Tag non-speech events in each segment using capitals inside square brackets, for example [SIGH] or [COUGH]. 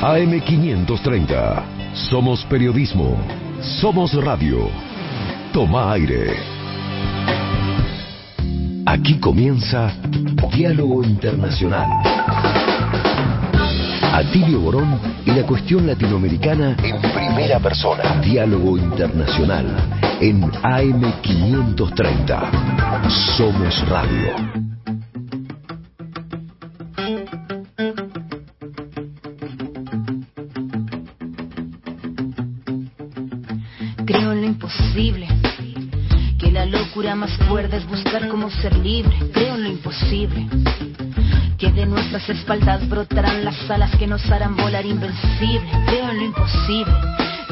AM530. Somos periodismo. Somos radio. Toma aire. Aquí comienza Diálogo Internacional. Atilio Borón y la cuestión latinoamericana en primera persona. Diálogo Internacional en AM530. Somos Radio. Más fuerte es buscar cómo ser libre. Creo en lo imposible. Que de nuestras espaldas brotarán las alas que nos harán volar invencible. Creo en lo imposible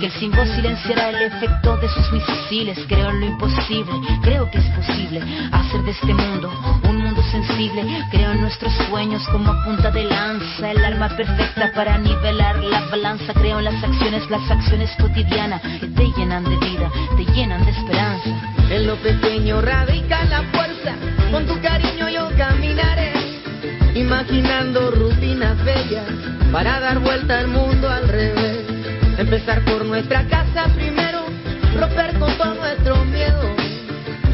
que el símbolo silenciará el efecto de sus misiles. Creo en lo imposible, creo que es posible hacer de este mundo un Creo en nuestros sueños como punta de lanza, el arma perfecta para nivelar la balanza. Creo en las acciones, las acciones cotidianas que te llenan de vida, te llenan de esperanza. En lo pequeño radica la fuerza, con tu cariño yo caminaré, imaginando rutinas bellas para dar vuelta al mundo al revés. Empezar por nuestra casa primero, romper con todo nuestro miedo,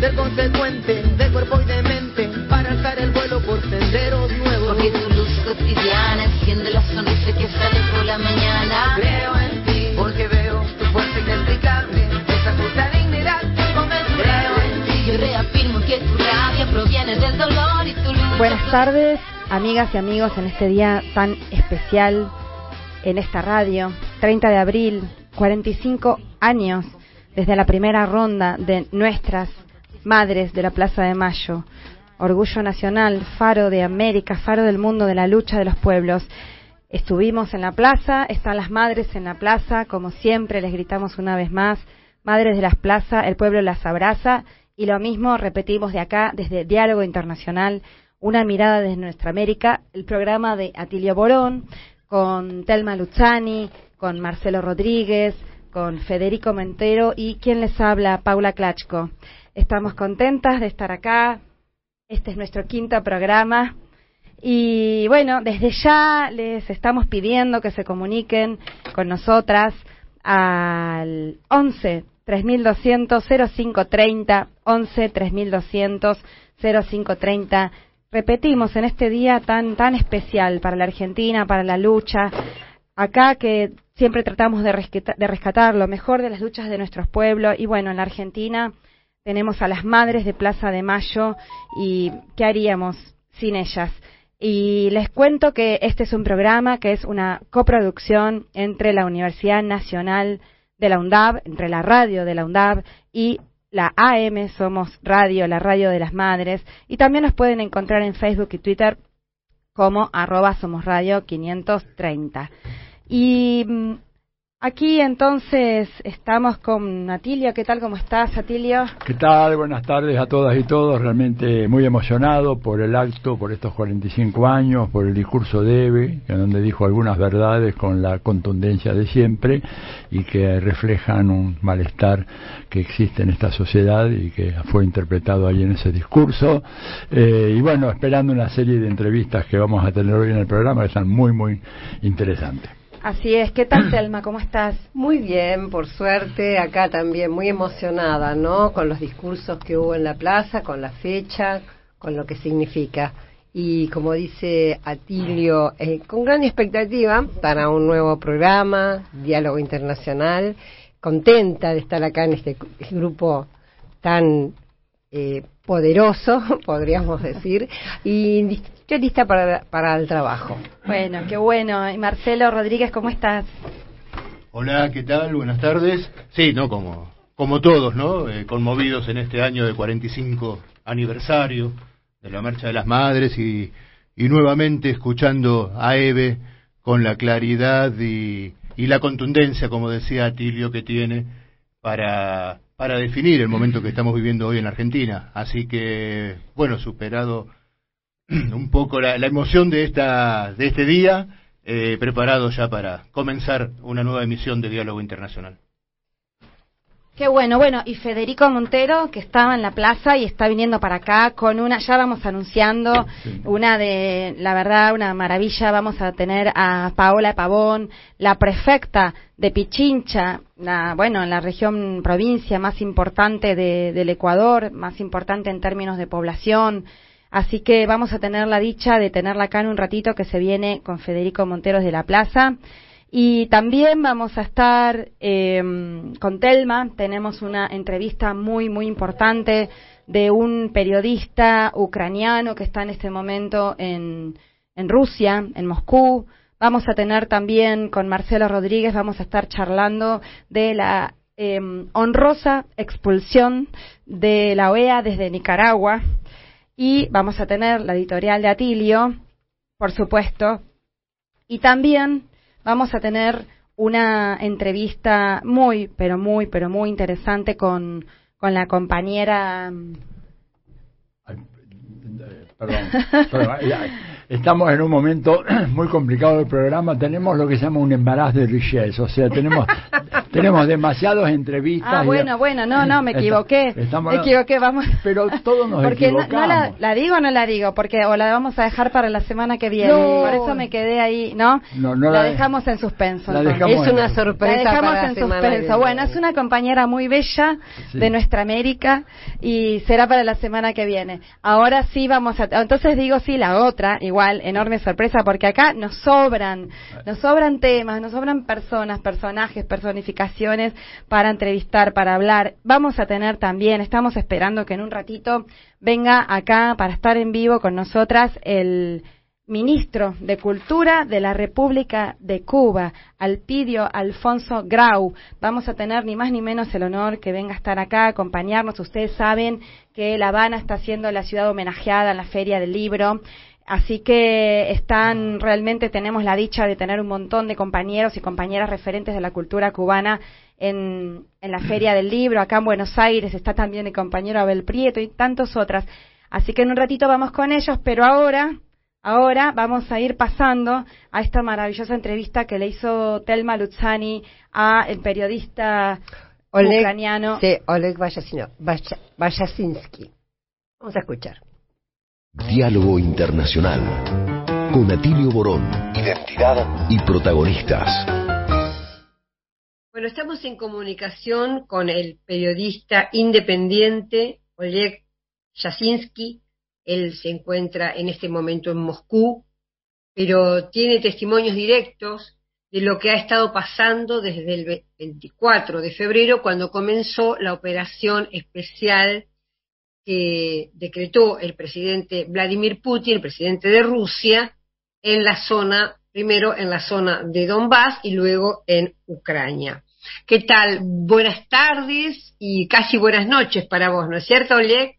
ser consecuente de cuerpo y de mente para alzar el vuelo por senderos nuevos. Porque tu luz cotidiana enciende la sonrisa que sale por la mañana. Creo en ti, porque veo tu fuerza inexplicable, esa justa dignidad que convence. Creo en ti, yo reafirmo que tu rabia proviene del dolor y tu luz. Buenas tardes, amigas y amigos, en este día tan especial en esta radio, 30 de abril, 45 años desde la primera ronda de nuestras madres de la Plaza de Mayo. Orgullo nacional, faro de América, faro del mundo de la lucha de los pueblos. Estuvimos en la plaza, están las madres en la plaza, como siempre les gritamos una vez más, madres de las plazas, el pueblo las abraza y lo mismo repetimos de acá desde Diálogo Internacional, una mirada desde nuestra América, el programa de Atilio Borón, con Telma Luzzani, con Marcelo Rodríguez, con Federico Mentero y quien les habla, Paula Klachko. Estamos contentas de estar acá. Este es nuestro quinto programa. Y bueno, desde ya les estamos pidiendo que se comuniquen con nosotras al 11 3200 0530, 11 3200 0530 repetimos en este día tan tan especial para la Argentina, para la lucha, acá que siempre tratamos de rescatar, de rescatar lo mejor de las luchas de nuestros pueblos y bueno, en la Argentina tenemos a las madres de Plaza de Mayo y ¿qué haríamos sin ellas? Y les cuento que este es un programa que es una coproducción entre la Universidad Nacional de la UNDAB, entre la radio de la UNDAB y la AM Somos Radio, la radio de las madres, y también nos pueden encontrar en Facebook y Twitter como arroba Somos Radio 530. Y mm, aquí entonces estamos con Atilio. ¿Qué tal? ¿Cómo estás, Atilio? ¿Qué tal? Buenas tardes a todas y todos. Realmente muy emocionado por el acto, por estos 45 años, por el discurso de Eve, en donde dijo algunas verdades con la contundencia de siempre y que reflejan un malestar que existe en esta sociedad y que fue interpretado ahí en ese discurso. Eh, y bueno, esperando una serie de entrevistas que vamos a tener hoy en el programa que están muy, muy interesantes. Así es. ¿Qué tal, [CLEARS THROAT] Telma? ¿Cómo estás? Muy bien, por suerte. Acá también muy emocionada, ¿no? Con los discursos que hubo en la plaza, con la fecha, con lo que significa. Y como dice Atilio, eh, con gran expectativa para un nuevo programa, Diálogo Internacional. Contenta de estar acá en este grupo tan eh, poderoso, [LAUGHS] podríamos decir, y estoy lista para, para el trabajo. Bueno, qué bueno. Y Marcelo Rodríguez, ¿cómo estás? Hola, ¿qué tal? Buenas tardes. Sí, no, como, como todos, ¿no? Eh, conmovidos en este año de 45 aniversario de la Marcha de las Madres y, y nuevamente escuchando a Eve con la claridad y, y la contundencia, como decía Atilio, que tiene para, para definir el momento que estamos viviendo hoy en Argentina. Así que, bueno, superado [CLEARS THROAT] un poco la, la emoción de, esta, de este día, eh, preparado ya para comenzar una nueva emisión de Diálogo Internacional. Qué bueno, bueno, y Federico Montero, que estaba en la plaza y está viniendo para acá con una, ya vamos anunciando, una de, la verdad, una maravilla, vamos a tener a Paola Pavón, la prefecta de Pichincha, la, bueno, en la región, provincia más importante del Ecuador, más importante en términos de población, así que vamos a tener la dicha de tenerla acá en un ratito que se viene con Federico Montero de la plaza. Y también vamos a estar em, con Telma, tenemos una entrevista muy, muy importante de un periodista ucraniano que está en este momento en, en Rusia, en Moscú. Vamos a tener también con Marcelo Rodríguez, vamos a estar charlando de la em, honrosa expulsión de la OEA desde Nicaragua. Y vamos a tener la editorial de Atilio, por supuesto. Y también vamos a tener una entrevista muy, pero muy, pero muy interesante con, con la compañera. perdón, estamos en un momento [CLEARS THROAT] muy complicado del programa. Tenemos lo que se llama un embarazo de richesse, o sea, tenemos [LAUGHS] tenemos demasiadas entrevistas. Ah, bueno, bueno, no, no, me equivoqué. me equivoqué, vamos. Pero todos nos porque equivocamos. No, la, la, digo o no la digo, porque o la vamos a dejar para la semana que viene. Por eso me quedé ahí, ¿no? No, no la, dejamos en suspenso. es una sorpresa. La dejamos en suspenso. Bueno, es una compañera muy bella de nuestra América y será para la semana que viene. Ahora sí vamos a. Entonces digo sí, la otra, igual, enorme sorpresa, porque acá nos sobran, nos sobran temas, nos sobran personas, personajes, personificaciones para entrevistar, para hablar. Vamos a tener también, estamos esperando que en un ratito venga acá para estar en vivo con nosotras el ministro de Cultura de la República de Cuba, Alpidio Alfonso Grau. Vamos a tener ni más ni menos el honor que venga a estar acá, a acompañarnos. Ustedes saben que La Habana está siendo la ciudad homenajeada en la Feria del Libro. Así que están, realmente tenemos la dicha de tener un montón de compañeros y compañeras referentes de la cultura cubana en, en la Feria del Libro. Acá en Buenos Aires está también el compañero Abel Prieto y tantos otras. Así que en un ratito vamos con ellos, pero ahora, ahora vamos a ir pasando a esta maravillosa entrevista que le hizo Telma Luzzani a el periodista ucraniano. Sí, Oleg Vashasinsky. Vamos a escuchar. Diálogo Internacional con Atilio Borón. Identidad y protagonistas. Bueno, estamos en comunicación con el periodista independiente Oleg Yasinski. Él se encuentra en este momento en Moscú, pero tiene testimonios directos de lo que ha estado pasando desde el 24 de febrero, cuando comenzó la operación especial que decretó el presidente Vladimir Putin, el presidente de Rusia, en la zona, primero en la zona de Donbass y luego en Ucrania. ¿Qué tal? Buenas tardes y casi buenas noches para vos, ¿no es cierto, Oleg?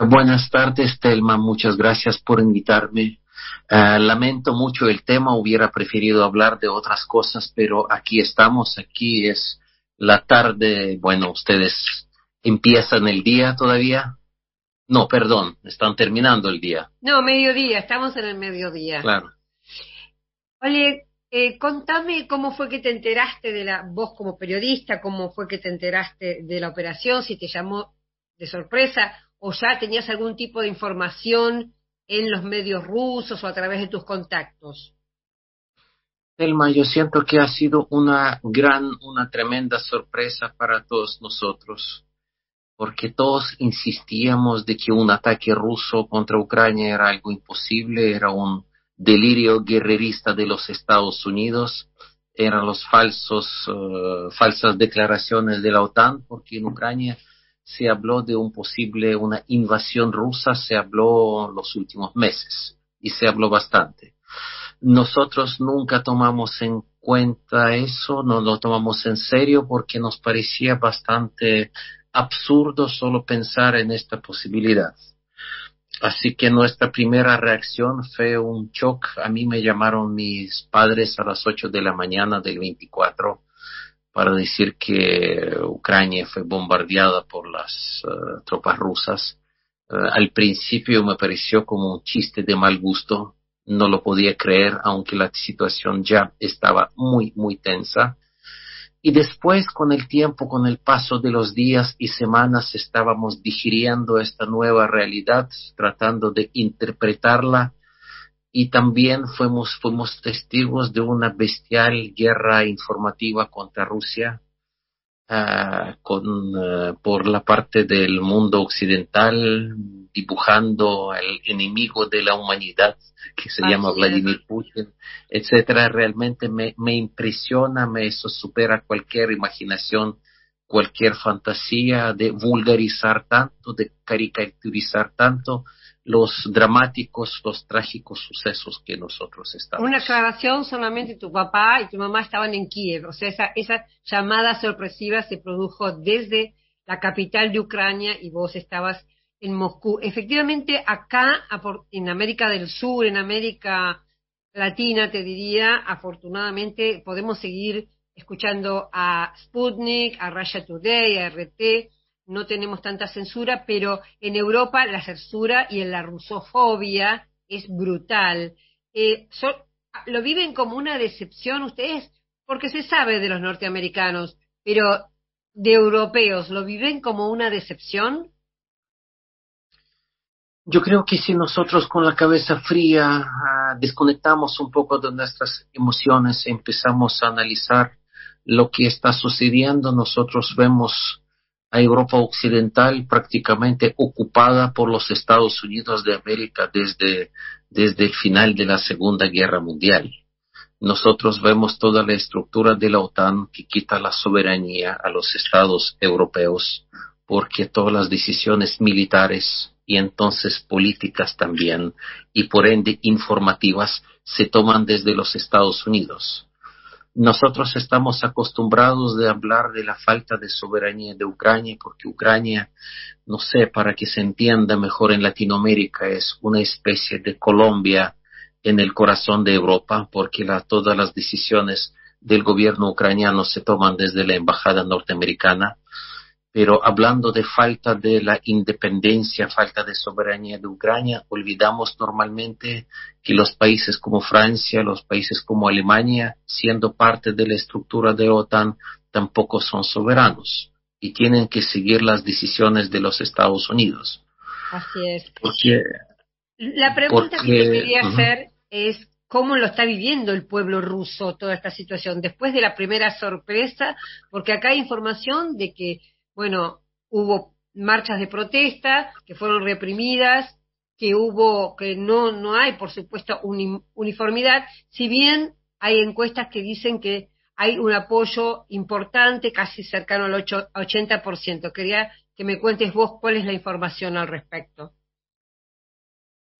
Buenas tardes, Telma. Muchas gracias por invitarme. Eh, lamento mucho el tema, hubiera preferido hablar de otras cosas, pero aquí estamos, aquí es la tarde, bueno, ustedes ¿Empiezan el día todavía? No, perdón, están terminando el día. No, mediodía, estamos en el mediodía. Claro. Oye, eh, contame cómo fue que te enteraste de la, vos como periodista, cómo fue que te enteraste de la operación, si te llamó de sorpresa o ya tenías algún tipo de información en los medios rusos o a través de tus contactos. Elma, yo siento que ha sido una gran, una tremenda sorpresa para todos nosotros porque todos insistíamos de que un ataque ruso contra Ucrania era algo imposible, era un delirio guerrerista de los Estados Unidos, eran los falsos, eh, falsas declaraciones de la OTAN, porque en Ucrania se habló de un posible, una invasión rusa, se habló los últimos meses y se habló bastante. Nosotros nunca tomamos en cuenta eso, no lo tomamos en serio porque nos parecía bastante absurdo solo pensar en esta posibilidad. Así que nuestra primera reacción fue un shock. A mí me llamaron mis padres a las 8 de la mañana del 24 para decir que Ucrania fue bombardeada por las eh, tropas rusas. Eh, al principio me pareció como un chiste de mal gusto. No lo podía creer, aunque la situación ya estaba muy, muy tensa Y después, con el tiempo, con el paso de los días y semanas, estábamos digiriendo esta nueva realidad, tratando de interpretarla. Y también fuimos, fuimos testigos de una bestial guerra informativa contra Rusia uh, con, uh, por la parte del mundo occidental, dibujando el enemigo de la humanidad que se Así llama Vladimir es. Putin, etcétera. Realmente me, me impresiona, me eso supera cualquier imaginación, cualquier fantasía de vulgarizar tanto, de caricaturizar tanto los dramáticos, los trágicos sucesos que nosotros estamos. Una aclaración, solamente tu papá y tu mamá estaban en Kiev, o sea, esa, esa llamada sorpresiva se produjo desde la capital de Ucrania y vos estabas en Moscú. Efectivamente, acá en América del Sur, en América Latina, te diría, afortunadamente podemos seguir escuchando a Sputnik, a Russia Today, a RT, no tenemos tanta censura, pero en Europa la censura y en la rusofobia es brutal. Eh, so, ¿Lo viven como una decepción ustedes? Porque se sabe de los norteamericanos, pero de europeos, ¿lo viven como una decepción? Yo creo que si nosotros con la cabeza fría uh, desconectamos un poco de nuestras emociones, empezamos a analizar lo que está sucediendo, nosotros vemos a Europa Occidental prácticamente ocupada por los Estados Unidos de América desde, desde el final de la Segunda Guerra Mundial. Nosotros vemos toda la estructura de la OTAN que quita la soberanía a los estados europeos porque todas las decisiones militares y entonces políticas también y por ende informativas se toman desde los Estados Unidos. Nosotros estamos acostumbrados de hablar de la falta de soberanía de Ucrania porque Ucrania, no sé, para que se entienda mejor en Latinoamérica, es una especie de Colombia en el corazón de Europa porque la, todas las decisiones del gobierno ucraniano se toman desde la embajada norteamericana pero hablando de falta de la independencia, falta de soberanía de Ucrania, olvidamos normalmente que los países como Francia, los países como Alemania, siendo parte de la estructura de OTAN, tampoco son soberanos y tienen que seguir las decisiones de los Estados Unidos. Así es. Porque, la pregunta porque, que quería uh -huh. hacer es cómo lo está viviendo el pueblo ruso toda esta situación después de la primera sorpresa, porque acá hay información de que bueno, hubo marchas de protesta que fueron reprimidas, que hubo, que no, no hay, por supuesto, uni, uniformidad, si bien hay encuestas que dicen que hay un apoyo importante, casi cercano al 8, 80%. Quería que me cuentes vos cuál es la información al respecto.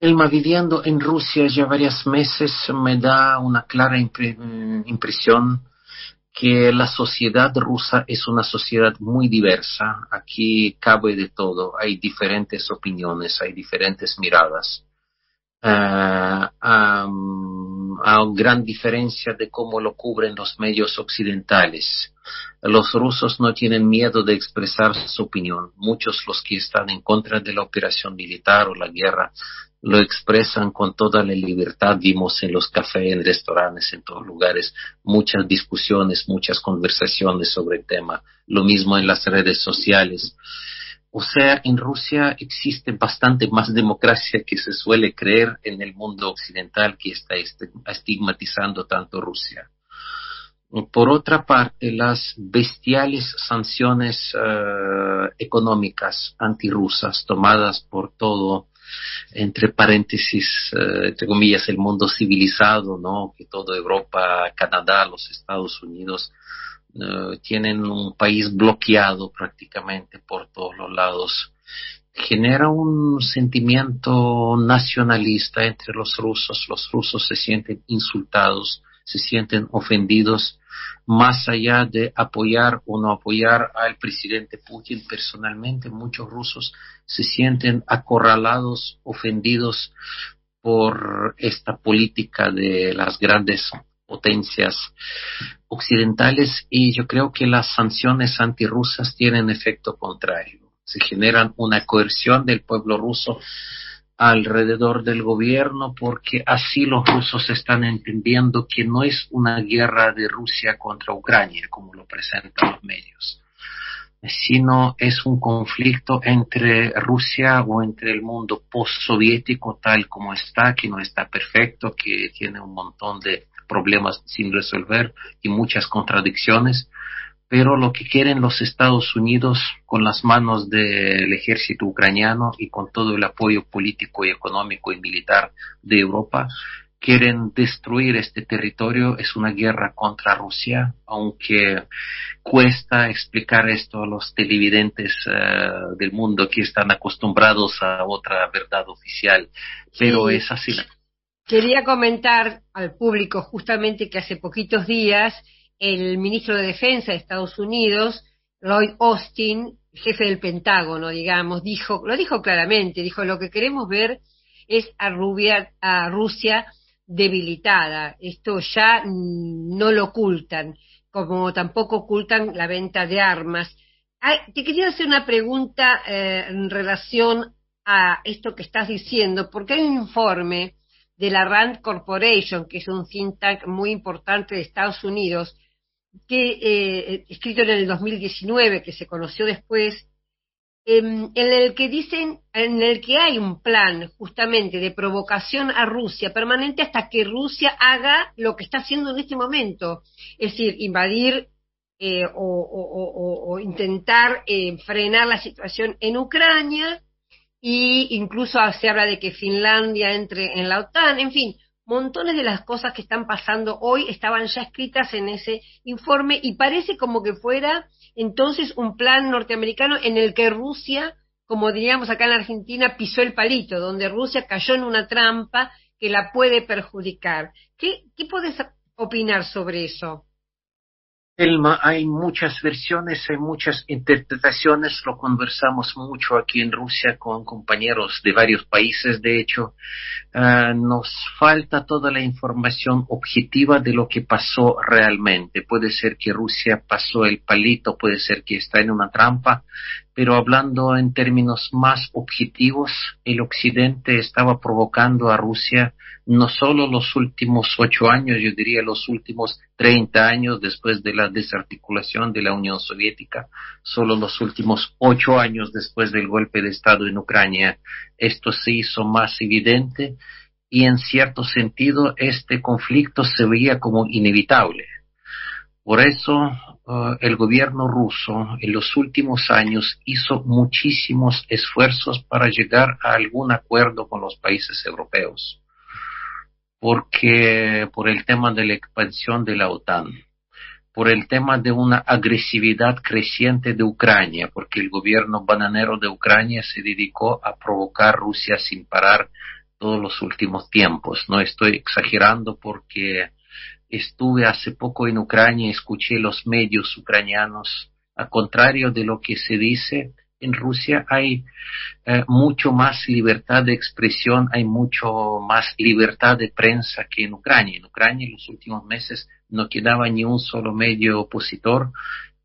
Elma, viviendo en Rusia ya varios meses, me da una clara impre impresión que la sociedad rusa es una sociedad muy diversa. Aquí cabe de todo. Hay diferentes opiniones, hay diferentes miradas. Uh, um, a gran diferencia de cómo lo cubren los medios occidentales. Los rusos no tienen miedo de expresar su opinión. Muchos los que están en contra de la operación militar o la guerra lo expresan con toda la libertad. Vimos en los cafés, en restaurantes, en todos lugares, muchas discusiones, muchas conversaciones sobre el tema. Lo mismo en las redes sociales. O sea, en Rusia existe bastante más democracia que se suele creer en el mundo occidental que está estigmatizando tanto Rusia. Por otra parte, las bestiales sanciones uh, económicas antirrusas tomadas por todo entre paréntesis, uh, entre comillas, el mundo civilizado, ¿no? Que toda Europa, Canadá, los Estados Unidos uh, tienen un país bloqueado prácticamente por todos los lados. Genera un sentimiento nacionalista entre los rusos. Los rusos se sienten insultados, se sienten ofendidos más allá de apoyar o no apoyar al presidente Putin personalmente, muchos rusos se sienten acorralados, ofendidos por esta política de las grandes potencias occidentales y yo creo que las sanciones antirrusas tienen efecto contrario. Se generan una coerción del pueblo ruso alrededor del gobierno porque así los rusos están entendiendo que no es una guerra de Rusia contra Ucrania como lo presentan los medios, sino es un conflicto entre Rusia o entre el mundo postsoviético tal como está, que no está perfecto, que tiene un montón de problemas sin resolver y muchas contradicciones, pero lo que quieren los Estados Unidos con las manos del ejército ucraniano y con todo el apoyo político y económico y militar de Europa, quieren destruir este territorio. Es una guerra contra Rusia, aunque cuesta explicar esto a los televidentes eh, del mundo que están acostumbrados a otra verdad oficial, pero es así. Quería comentar al público justamente que hace poquitos días el ministro de Defensa de Estados Unidos, Lloyd Austin, jefe del Pentágono, digamos, dijo, lo dijo claramente, dijo, lo que queremos ver es a, a Rusia debilitada. Esto ya no lo ocultan, como tampoco ocultan la venta de armas. te quería hacer una pregunta eh, en relación a esto que estás diciendo, porque hay un informe de la Rand Corporation, que es un think tank muy importante de Estados Unidos, que eh, escrito en el 2019, que se conoció después, em, en el que dicen, en el que hay un plan justamente de provocación a Rusia permanente hasta que Rusia haga lo que está haciendo en este momento, es decir, invadir eh, o, intentar eh, frenar la situación en Ucrania e incluso se habla de que Finlandia entre en la OTAN, en fin, montones de las cosas que están pasando hoy estaban ya escritas en ese informe y parece como que fuera entonces un plan norteamericano en el que Rusia, como diríamos acá en Argentina, pisó el palito, donde Rusia cayó en una trampa que la puede perjudicar. ¿Qué, qué opinar sobre eso? Elma, hay muchas versiones, hay muchas interpretaciones, lo conversamos mucho aquí en Rusia con compañeros de varios países, de hecho, ah, nos falta toda la información objetiva de lo que pasó realmente. Puede ser que Rusia pasó el palito, puede ser que está en una trampa, pero hablando en términos más objetivos, el Occidente estaba provocando a Rusia no solo los últimos ocho años, yo diría los últimos treinta años después de la desarticulación de la Unión Soviética, solo los últimos ocho años después del golpe de Estado en Ucrania, esto se hizo más evidente y en cierto sentido este conflicto se veía como inevitable. Por eso uh, el gobierno ruso en los últimos años hizo muchísimos esfuerzos para llegar a algún acuerdo con los países europeos porque por el tema de la expansión de la OTAN, por el tema de una agresividad creciente de Ucrania, porque el gobierno bananero de Ucrania se dedicó a provocar Rusia sin parar todos los últimos tiempos. No estoy exagerando porque estuve hace poco en Ucrania escuché los medios ucranianos, a contrario de lo que se dice, en Rusia hay eh, mucho más libertad de expresión, hay mucho más libertad de prensa que en Ucrania. En Ucrania en los últimos meses no quedaba ni un solo medio opositor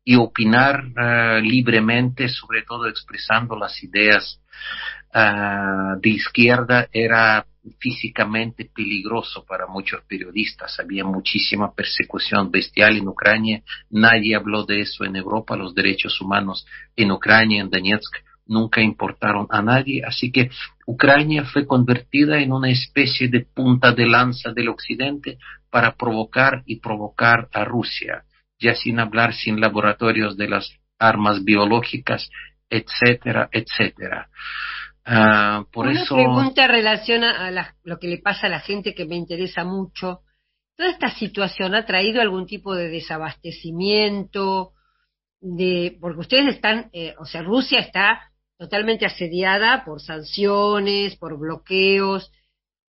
y opinar eh, libremente, sobre todo expresando las ideas eh, de izquierda, era físicamente peligroso para muchos periodistas. Había muchísima persecución bestial en Ucrania. Nadie habló de eso en Europa. Los derechos humanos en Ucrania, en Donetsk, nunca importaron a nadie. Así que Ucrania fue convertida en una especie de punta de lanza del Occidente para provocar y provocar a Rusia, ya sin hablar sin laboratorios de las armas biológicas, etcétera, etcétera. Ah, por Una pregunta relaciona a lo que le pasa a la gente que me interesa mucho. ¿Toda esta situación ha traído algún tipo de desabastecimiento? De, porque ustedes están, eh, o sea, Rusia está totalmente asediada por sanciones, por bloqueos.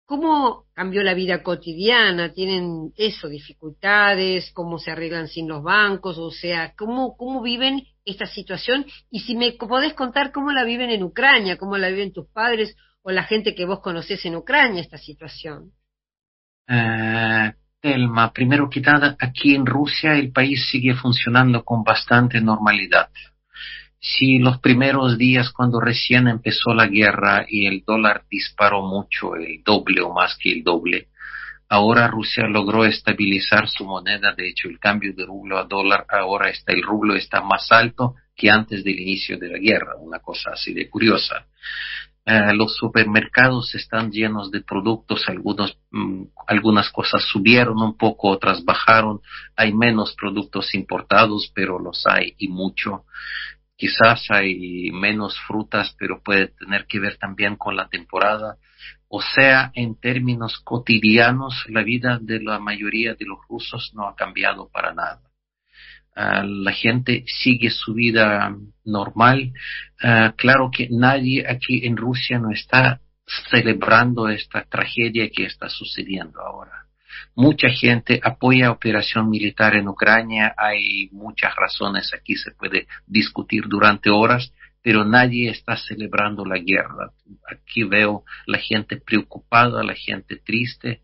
¿Cómo cambió la vida cotidiana? ¿Tienen eso, dificultades? ¿Cómo se arreglan sin los bancos? O sea, ¿cómo, cómo viven esta situación? Y si me podés contar cómo la viven en Ucrania, cómo la viven tus padres o la gente que vos conocés en Ucrania, esta situación. Eh, primero que nada, aquí en Rusia el país sigue funcionando con bastante normalidad. Si los primeros días cuando recién empezó la guerra y el dólar disparó mucho, el doble o más que el doble, ahora Rusia logró estabilizar su moneda, de hecho el cambio de rublo a dólar ahora está, el rublo está más alto que antes del inicio de la guerra, una cosa así de curiosa. Eh, los supermercados están llenos de productos, algunos, mm, algunas cosas subieron un poco, otras bajaron, hay menos productos importados, pero los hay y mucho. Quizás hay menos frutas, pero puede tener que ver también con la temporada. O sea, en términos cotidianos, la vida de la mayoría de los rusos no ha cambiado para nada. Ah, la gente sigue su vida normal. Ah, claro que nadie aquí en Rusia no está celebrando esta tragedia que está sucediendo ahora. Mucha gente apoya operación militar en Ucrania, hay muchas razones, aquí se puede discutir durante horas, pero nadie está celebrando la guerra. Aquí veo la gente preocupada, la gente triste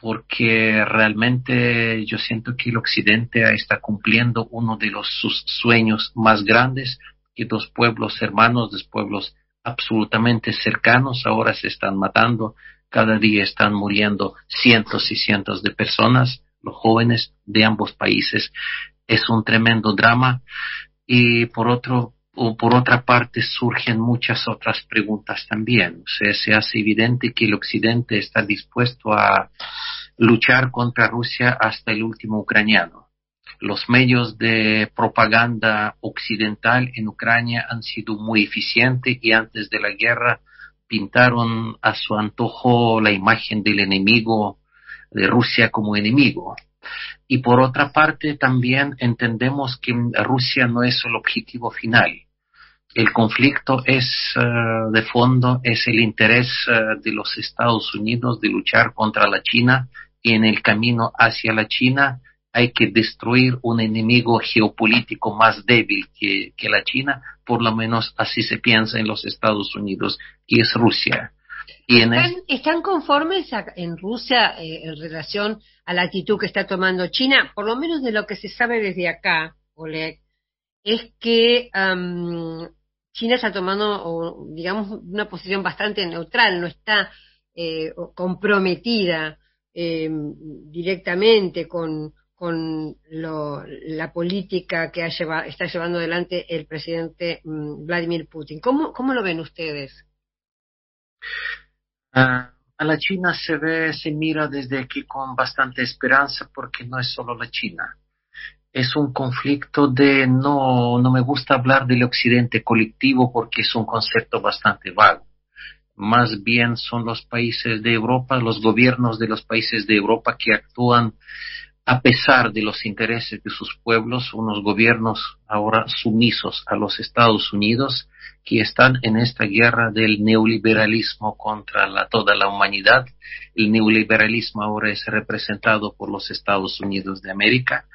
porque realmente yo siento que el Occidente está cumpliendo uno de los sus sueños más grandes, que dos pueblos hermanos, dos pueblos absolutamente cercanos, ahora se están matando, cada día están muriendo cientos y cientos de personas, los jóvenes de ambos países. Es un tremendo drama y por otro o por otra parte surgen muchas otras preguntas también. O sea, se hace evidente que el Occidente está dispuesto a luchar contra Rusia hasta el último ucraniano. Los medios de propaganda occidental en Ucrania han sido muy eficientes y antes de la guerra pintaron a su antojo la imagen del enemigo de Rusia como enemigo. Y por otra parte, también entendemos que Rusia no es el objetivo final el conflicto es eh, de fondo, es el interés eh, de los Estados Unidos de luchar contra la China y en el camino hacia la China hay que destruir un enemigo geopolítico más débil que, la China, por lo menos así se piensa en los Estados Unidos, y es Rusia. Y ¿Están, conformes en Rusia eh, en relación a la actitud que está tomando China? Por lo menos de lo que se sabe desde acá, Oleg, es que China está tomando, digamos, una posición bastante neutral, no está eh, comprometida eh, directamente con, la política que está llevando adelante el presidente mm, Vladimir Putin. ¿Cómo, ¿Cómo, lo ven ustedes? Ah, a la China se ve, se mira desde aquí con bastante esperanza porque no es solo la China es un conflicto de no, no me gusta hablar del occidente colectivo porque es un concepto bastante vago. Más bien son los países de Europa, los gobiernos de los países de Europa que actúan a pesar de los intereses de sus pueblos, unos gobiernos ahora sumisos a los Estados Unidos que están en esta guerra del neoliberalismo contra la, toda la humanidad. El neoliberalismo ahora es representado por los Estados Unidos de América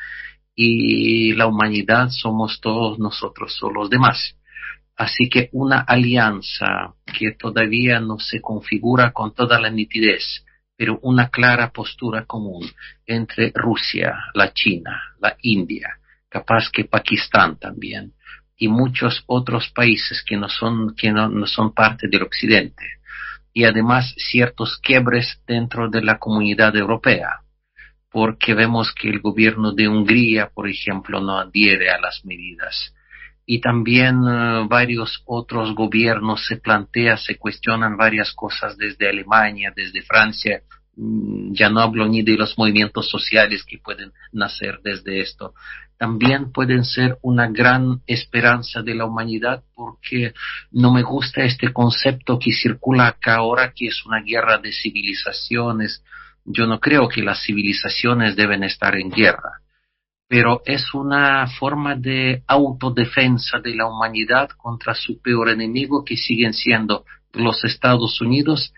y la humanidad somos todos nosotros o los demás. Así que una alianza que todavía no se configura con toda la nitidez, pero una clara postura común entre Rusia, la China, la India, capaz que Pakistán también, y muchos otros países que no son, que no, no son parte del Occidente, y además ciertos quiebres dentro de la comunidad europea porque vemos que el gobierno de Hungría, por ejemplo, no adhiere a las medidas. Y también eh, varios otros gobiernos se plantean, se cuestionan varias cosas desde Alemania, desde Francia. Mm, ya no hablo ni de los movimientos sociales que pueden nacer desde esto. También pueden ser una gran esperanza de la humanidad porque no me gusta este concepto que circula acá ahora, que es una guerra de civilizaciones, yo no creo que las civilizaciones deben estar en guerra, pero es una forma de autodefensa de la humanidad contra su peor enemigo que siguen siendo los Estados Unidos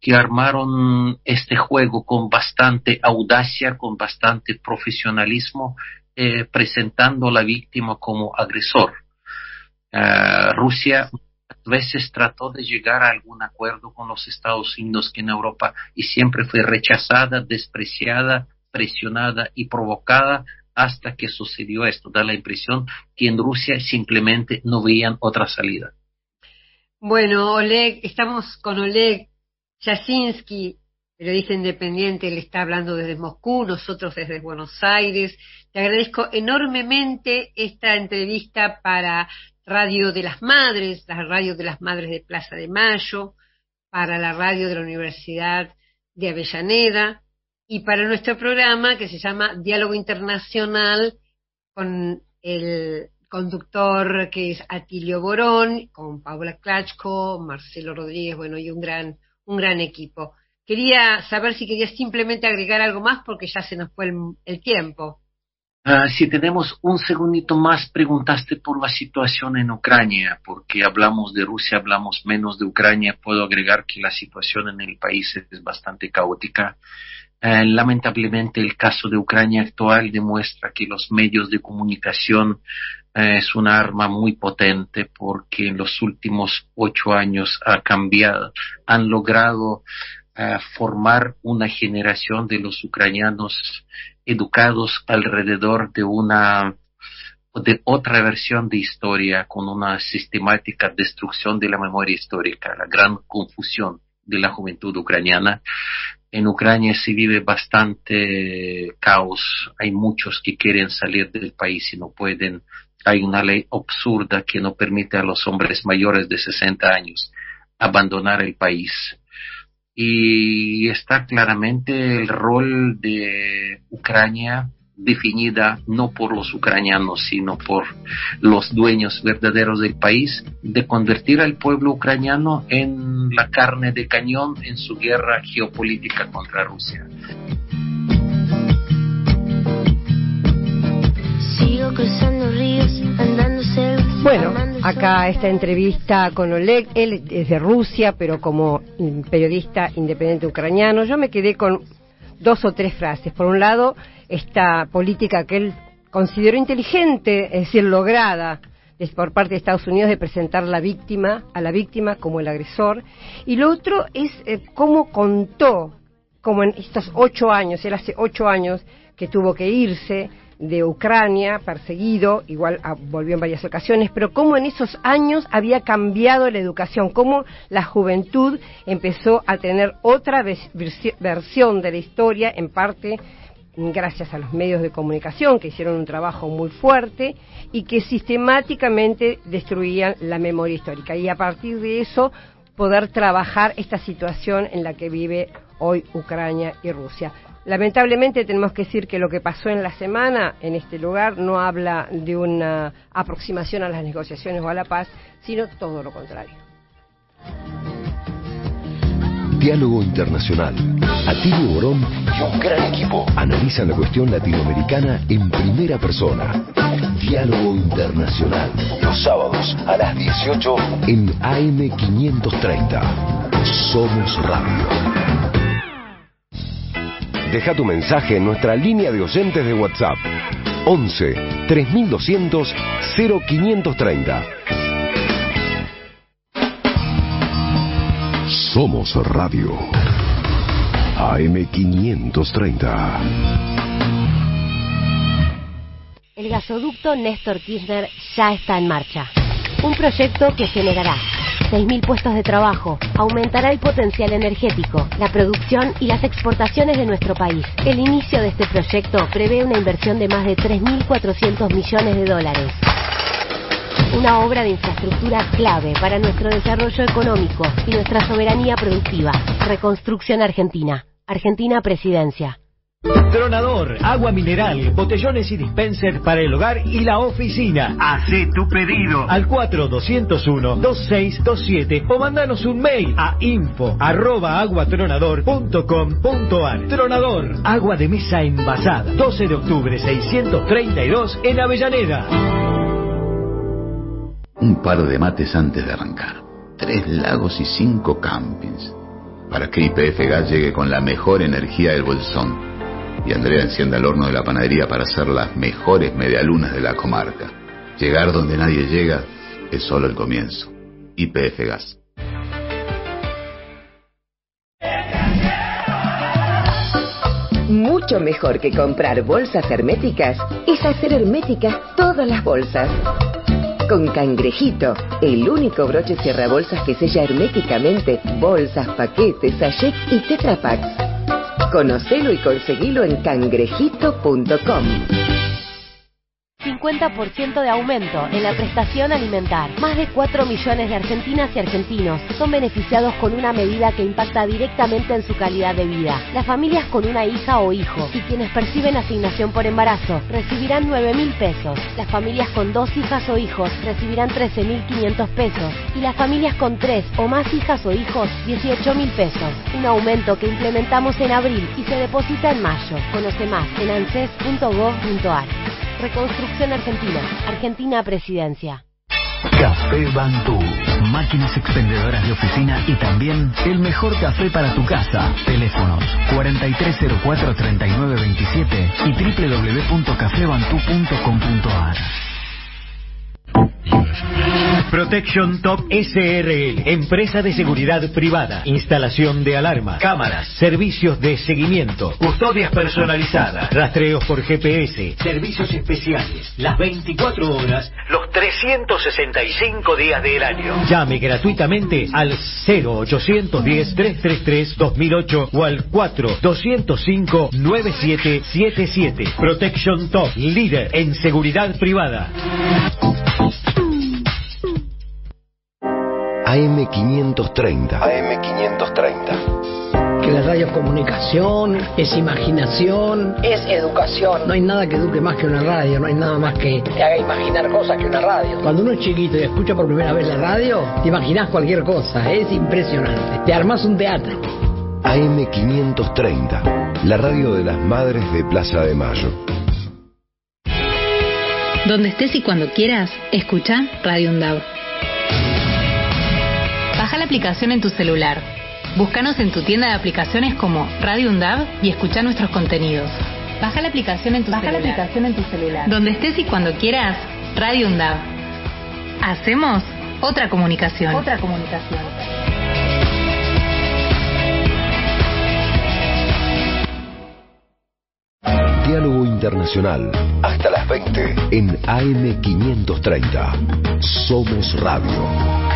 que armaron este juego con bastante audacia, con bastante profesionalismo, eh, presentando a la víctima como agresor. Ah, Rusia veces trató de llegar a algún acuerdo con los Estados Unidos que en Europa y siempre fue rechazada, despreciada, presionada y provocada hasta que sucedió esto. Da la impresión que en Rusia simplemente no veían otra salida. Bueno, Oleg, estamos con Oleg Jasinski, periodista independiente, él está hablando desde Moscú, nosotros desde Buenos Aires. Te agradezco enormemente esta entrevista para Radio de las Madres, la Radio de las Madres de Plaza de Mayo, para la radio de la Universidad de Avellaneda y para nuestro programa que se llama Diálogo Internacional con el conductor que es Atilio Borón, con Paula Klachko, Marcelo Rodríguez, bueno, y un gran, un gran equipo. Quería saber si querías simplemente agregar algo más porque ya se nos fue el, tiempo. Ah, si tenemos un segundito más, preguntaste por la situación en Ucrania, porque hablamos de Rusia, hablamos menos de Ucrania. Puedo agregar que la situación en el país es bastante caótica. Eh, lamentablemente el caso de Ucrania actual demuestra que los medios de comunicación eh, es una arma muy potente porque en los últimos ocho años ha cambiado, han logrado eh, formar una generación de los ucranianos educados alrededor de una de otra versión de historia con una sistemática destrucción de la memoria histórica, la gran confusión de la juventud ucraniana en Ucrania se vive bastante caos. Hay muchos que quieren salir del país y no pueden. Hay una ley absurda que no permite a los hombres mayores de 60 años abandonar el país. Y está claramente el rol de Ucrania definida no por los ucranianos, sino por los dueños verdaderos del país, de convertir al pueblo ucraniano en la carne de cañón en su guerra geopolítica contra Rusia. Bueno, acá esta entrevista con Oleg, él es de Rusia, pero como periodista independiente ucraniano, yo me quedé con dos o tres frases. Por un lado, esta política que él consideró inteligente, es decir, lograda por parte de Estados Unidos de presentar la víctima, a la víctima como el agresor, y lo otro es eh, cómo contó, como en estos ocho años, él hace ocho años que tuvo que irse de Ucrania, perseguido, igual ah, volvió en varias ocasiones, pero cómo en esos años había cambiado la educación, cómo la juventud empezó a tener otra versión de la historia, en parte gracias a los medios de comunicación que hicieron un trabajo muy fuerte y que sistemáticamente destruían la memoria histórica. Y a partir de eso poder trabajar esta situación en la que vive hoy Ucrania y Rusia. Lamentablemente tenemos que decir que lo que pasó en la semana en este lugar no habla de una aproximación a las negociaciones o a la paz, sino todo lo contrario. Diálogo Internacional. Atilio Borón y un gran equipo analizan la cuestión latinoamericana en primera persona. Diálogo Internacional. Los sábados a las 18 en AM530. Somos Radio. Deja tu mensaje en nuestra línea de oyentes de WhatsApp. 11 3200 0530. Somos Radio. AM530. El gasoducto Néstor Kirchner ya está en marcha. Un proyecto que generará 6.000 puestos de trabajo, aumentará el potencial energético, la producción y las exportaciones de nuestro país. El inicio de este proyecto prevé una inversión de más de 3.400 millones de dólares una obra de infraestructura clave para nuestro desarrollo económico y nuestra soberanía productiva. Reconstrucción Argentina. Argentina Presidencia. Tronador, agua mineral, botellones y dispenser para el hogar y la oficina. Hacé tu pedido al 4201-2627 o mandanos un mail a info arroba aguatronador.com.ar. Tronador, agua de mesa envasada. 12 de octubre 632 en Avellaneda un par de mates antes de arrancar, tres lagos y cinco campings, para que IPF Gas llegue con la mejor energía del bolsón y Andrea encienda el horno de la panadería para hacer las mejores medialunas de la comarca. Llegar donde nadie llega es solo el comienzo. IPF Gas. mucho mejor que comprar bolsas herméticas es hacer herméticas todas las bolsas. Con Cangrejito, el único broche bolsas que sella herméticamente bolsas, paquetes, sachets y tetrapacks. Conocelo y conseguilo en cangrejito.com. 50% de aumento en la prestación alimentar. Más de 4 millones de argentinas y argentinos son beneficiados con una medida que impacta directamente en su calidad de vida. Las familias con una hija o hijo y quienes perciben asignación por embarazo recibirán 9 mil pesos. Las familias con dos hijas o hijos recibirán 13 mil 500 pesos. Y las familias con tres o más hijas o hijos 18 mil pesos. Un aumento que implementamos en abril y se deposita en mayo. Conoce más en anses.gov.ar. Reconstrucción Argentina. Argentina Presidencia. Café Bantú. Máquinas expendedoras de oficina y también el mejor café para tu casa. Teléfonos 4304-3927 y www.cafebantú.com.ar. Protection Top SRL, empresa de seguridad privada, instalación de alarmas, cámaras, servicios de seguimiento, custodias personalizadas, rastreos por GPS, servicios especiales, las 24 horas, los 365 días del año. Llame gratuitamente al 0810-333-2008 o al 4-205-9777. Protection Top, líder en seguridad privada. AM530. AM530. Que la radio es comunicación, es imaginación, es educación. No hay nada que eduque más que una radio, no hay nada más que te haga imaginar cosas que una radio. Cuando uno es chiquito y escucha por primera vez la radio, te imaginas cualquier cosa, es impresionante. Te armas un teatro. AM530, la radio de las madres de Plaza de Mayo. Donde estés y cuando quieras, escucha Radio UNDAV. Baja la aplicación en tu celular. Búscanos en tu tienda de aplicaciones como Radio UNDAV y escucha nuestros contenidos. Baja la aplicación en tu Baja celular. la aplicación en tu celular. Donde estés y cuando quieras, Radio UNDAV. Hacemos otra comunicación. Otra comunicación. Diálogo Internacional. Hasta las 20 en AM530. Somos Radio.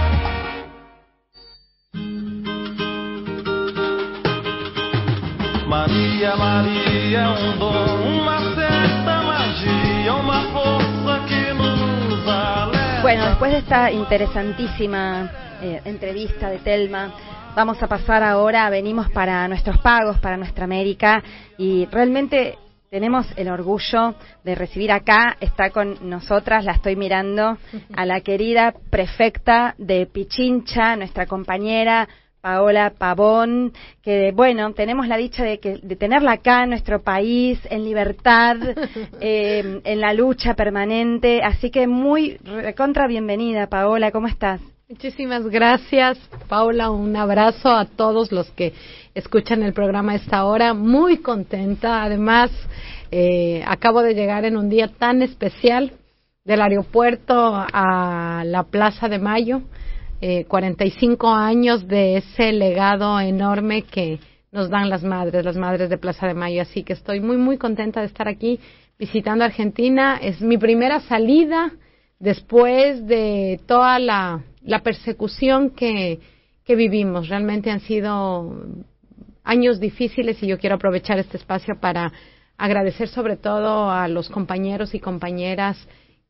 Maria, Maria, um dom, uma magia, que nos. Bueno, después de esta interesantísima eh, entrevista de Telma, vamos a pasar ahora, venimos para nuestros pagos, para nuestra América, y realmente tenemos el orgullo de recibir acá, está con nosotras, la estoy mirando, a la querida prefecta de Pichincha, nuestra compañera Paola Pavón, que bueno, tenemos la dicha de, que, de tenerla acá en nuestro país, en libertad, [LAUGHS] eh, en la lucha permanente, así que muy contra bienvenida, Paola, ¿cómo estás? Muchísimas gracias, Paula. Un abrazo a todos los que escuchan el programa a esta hora. Muy contenta. Además, eh, acabo de llegar en un día tan especial del aeropuerto a la Plaza de Mayo. Eh, 45 años de ese legado enorme que nos dan las madres, las madres de Plaza de Mayo. Así que estoy muy, muy contenta de estar aquí visitando Argentina. Es mi primera salida después de toda la, la persecución que, que vivimos. Realmente han sido años difíciles y yo quiero aprovechar este espacio para agradecer sobre todo a los compañeros y compañeras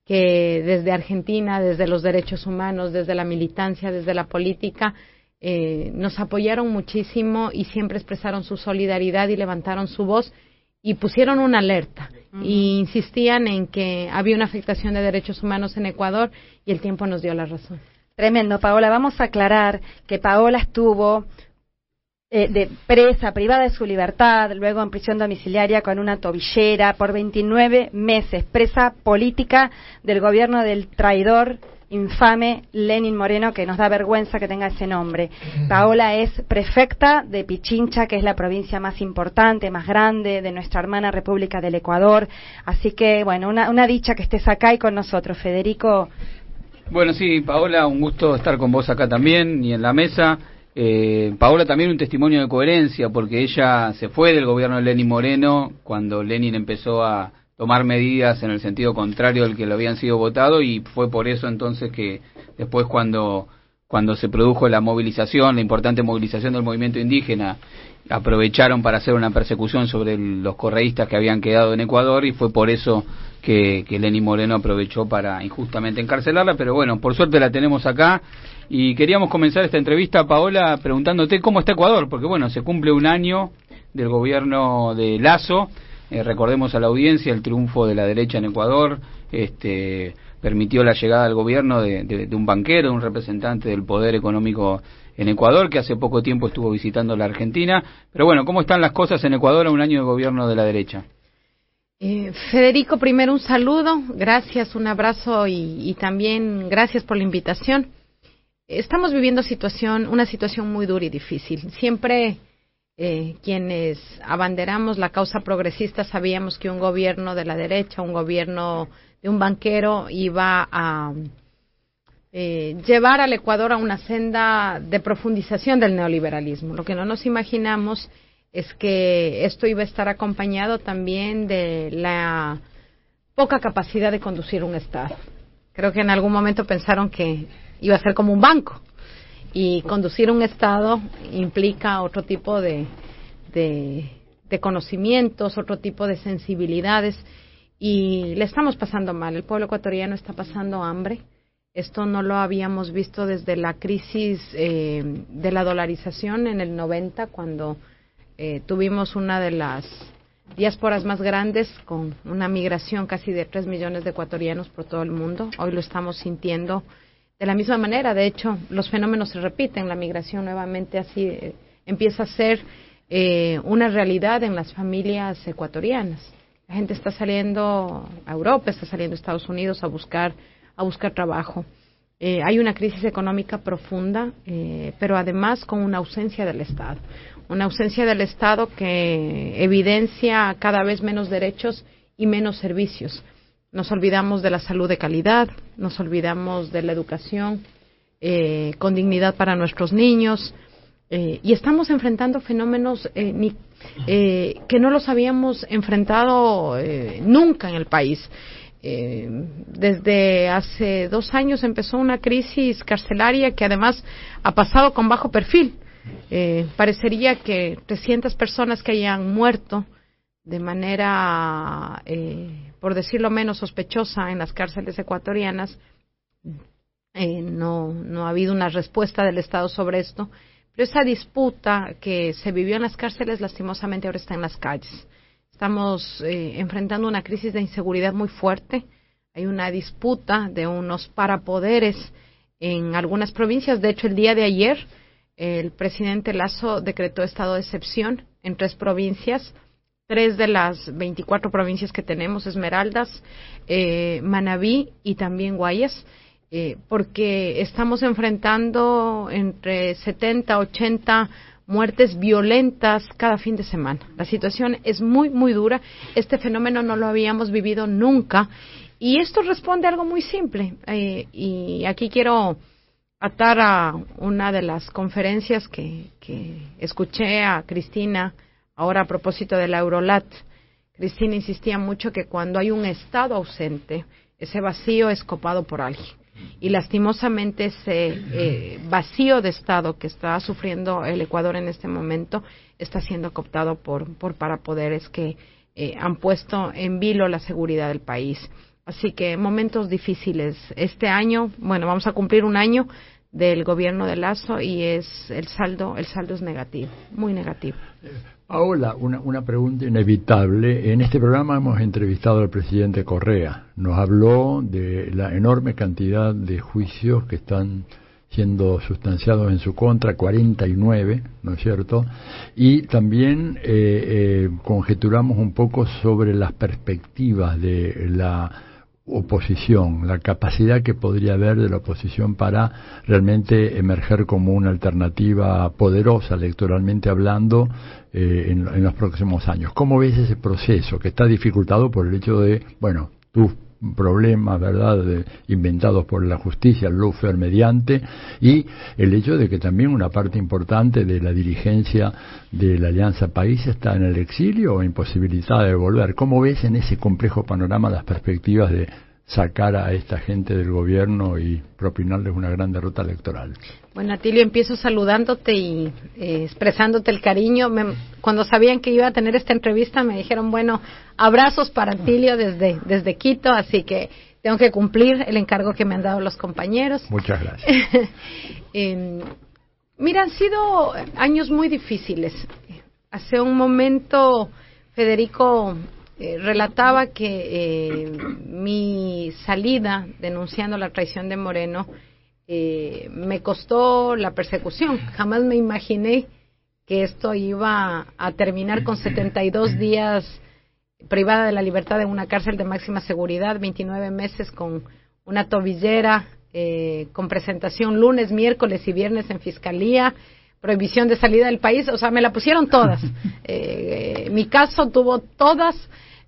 que desde Argentina, desde los derechos humanos, desde la militancia, desde la política, eh, nos apoyaron muchísimo y siempre expresaron su solidaridad y levantaron su voz y pusieron una alerta y insistían en que había una afectación de derechos humanos en Ecuador y el tiempo nos dio la razón. Tremendo, Paola. Vamos a aclarar que Paola estuvo eh, de presa, privada de su libertad, luego en prisión domiciliaria con una tobillera por 29 meses, presa política del gobierno del traidor infame Lenin Moreno, que nos da vergüenza que tenga ese nombre. Paola es prefecta de Pichincha, que es la provincia más importante, más grande de nuestra hermana República del Ecuador. Así que, bueno, una, una dicha que estés acá y con nosotros. Federico, Bueno, sí, Paola, un gusto estar con vos acá también y en la mesa. Eh, Paola también un testimonio de coherencia, porque ella se fue del gobierno de Lenin Moreno cuando Lenin empezó a tomar medidas en el sentido contrario al que lo habían sido votado y fue por eso entonces que después cuando cuando se produjo la movilización, la importante movilización del movimiento indígena, aprovecharon para hacer una persecución sobre los correístas que habían quedado en Ecuador y fue por eso que, que Moreno aprovechó para injustamente encarcelarla, pero bueno, por suerte la tenemos acá y queríamos comenzar esta entrevista, Paola, preguntándote cómo está Ecuador, porque bueno, se cumple un año del gobierno de Lazo, eh, recordemos a la audiencia el triunfo de la derecha en Ecuador, este permitió la llegada al gobierno de, de, un banquero, un representante del poder económico en Ecuador, que hace poco tiempo estuvo visitando la Argentina. Pero bueno, ¿cómo están las cosas en Ecuador a un año de gobierno de la derecha? Eh, Federico, primero un saludo, gracias, un abrazo y, también gracias por la invitación. Estamos viviendo situación, una situación muy dura y difícil. Siempre eh, quienes abanderamos la causa progresista sabíamos que un gobierno de la derecha, un gobierno de un banquero iba a eh, llevar al Ecuador a una senda de profundización del neoliberalismo. Lo que no nos imaginamos es que esto iba a estar acompañado también de la poca capacidad de conducir un Estado. Creo que en algún momento pensaron que iba a ser como un banco y conducir un Estado implica otro tipo de, de, conocimientos, otro tipo de sensibilidades y le estamos pasando mal. El pueblo ecuatoriano está pasando hambre. Esto no lo habíamos visto desde la crisis eh, de la dolarización en el 90, cuando eh, tuvimos una de las diásporas más grandes, con una migración casi de 3 millones de ecuatorianos por todo el mundo. Hoy lo estamos sintiendo de la misma manera. De hecho, los fenómenos se repiten. La migración nuevamente así eh, empieza a ser eh, una realidad en las familias ecuatorianas. La gente está saliendo a Europa, está saliendo a Estados Unidos a buscar, a buscar trabajo. Eh, hay una crisis económica profunda, pero además con una ausencia del Estado. Una ausencia del Estado que evidencia cada vez menos derechos y menos servicios. Nos olvidamos de la salud de calidad, nos olvidamos de la educación eh, con dignidad para nuestros niños, eh, y estamos enfrentando fenómenos eh, eh, que no los habíamos enfrentado eh, nunca en el país. Eh, desde hace dos años empezó una crisis carcelaria que además ha pasado con bajo perfil. Eh, parecería que 300 personas que hayan muerto de manera, eh, por decirlo menos, sospechosa en las cárceles ecuatorianas, eh, no, no ha habido una respuesta del Estado sobre esto pero esa disputa que se vivió en las cárceles, lastimosamente, ahora está en las calles. Estamos eh, enfrentando una crisis de inseguridad muy fuerte. Hay una disputa de unos parapoderes en algunas provincias. De hecho, el día de ayer, el presidente Lazo decretó estado de excepción en tres provincias. Tres de las 24 provincias que tenemos, Esmeraldas, eh, Manabí y también Guayas eh, porque estamos enfrentando entre 70, 80 muertes violentas cada fin de semana. La situación es muy, muy dura. Este fenómeno no lo habíamos vivido nunca. Y esto responde a algo muy simple. Eh, y aquí quiero atar a una de las conferencias que, que escuché a Cristina ahora a propósito de la Eurolat. Cristina insistía mucho que cuando hay un Estado ausente, ese vacío es copado por alguien y lastimosamente ese eh, vacío de Estado que está sufriendo el Ecuador en este momento está siendo cooptado por, por parapoderes que eh, han puesto en vilo la seguridad del país. Así que momentos difíciles. Este año, bueno, vamos a cumplir un año del gobierno de Lazo y es el saldo, el saldo es negativo, muy negativo. Ahora, una, una pregunta inevitable. En este programa hemos entrevistado al presidente Correa. Nos habló de la enorme cantidad de juicios que están siendo sustanciados en su contra, 49, ¿no es cierto? Y también eh, eh, conjeturamos un poco sobre las perspectivas de la oposición, la capacidad que podría haber de la oposición para realmente emerger como una alternativa poderosa electoralmente hablando eh, en, en, los próximos años. ¿Cómo ves ese proceso que está dificultado por el hecho de, bueno, tú problemas, ¿verdad?, de- inventados por la justicia, el lawfare mediante, y el hecho de que también una parte importante de la dirigencia de la Alianza País está en el exilio o imposibilitada de volver. ¿Cómo ves en ese complejo panorama las perspectivas de sacar a esta gente del gobierno y propinarles una gran derrota electoral? Bueno, Atilio, empiezo saludándote y eh, expresándote el cariño. Me- cuando sabían que iba a tener esta entrevista, me dijeron, bueno, abrazos para Atilio desde, desde Quito, así que tengo que cumplir el encargo que me han dado los compañeros. Muchas gracias. [LAUGHS] Eh, mira, han sido años muy difíciles. Hace un momento Federico eh, relataba que eh, mi salida denunciando la traición de Moreno eh, me costó la persecución. Jamás me imaginé que esto iba a terminar con 72 días privada de la libertad en una cárcel de máxima seguridad, 29 meses con una tobillera, eh, con presentación lunes, miércoles y viernes en fiscalía, prohibición de salida del país, o sea, me la pusieron todas. [LAUGHS] Eh, mi caso tuvo todas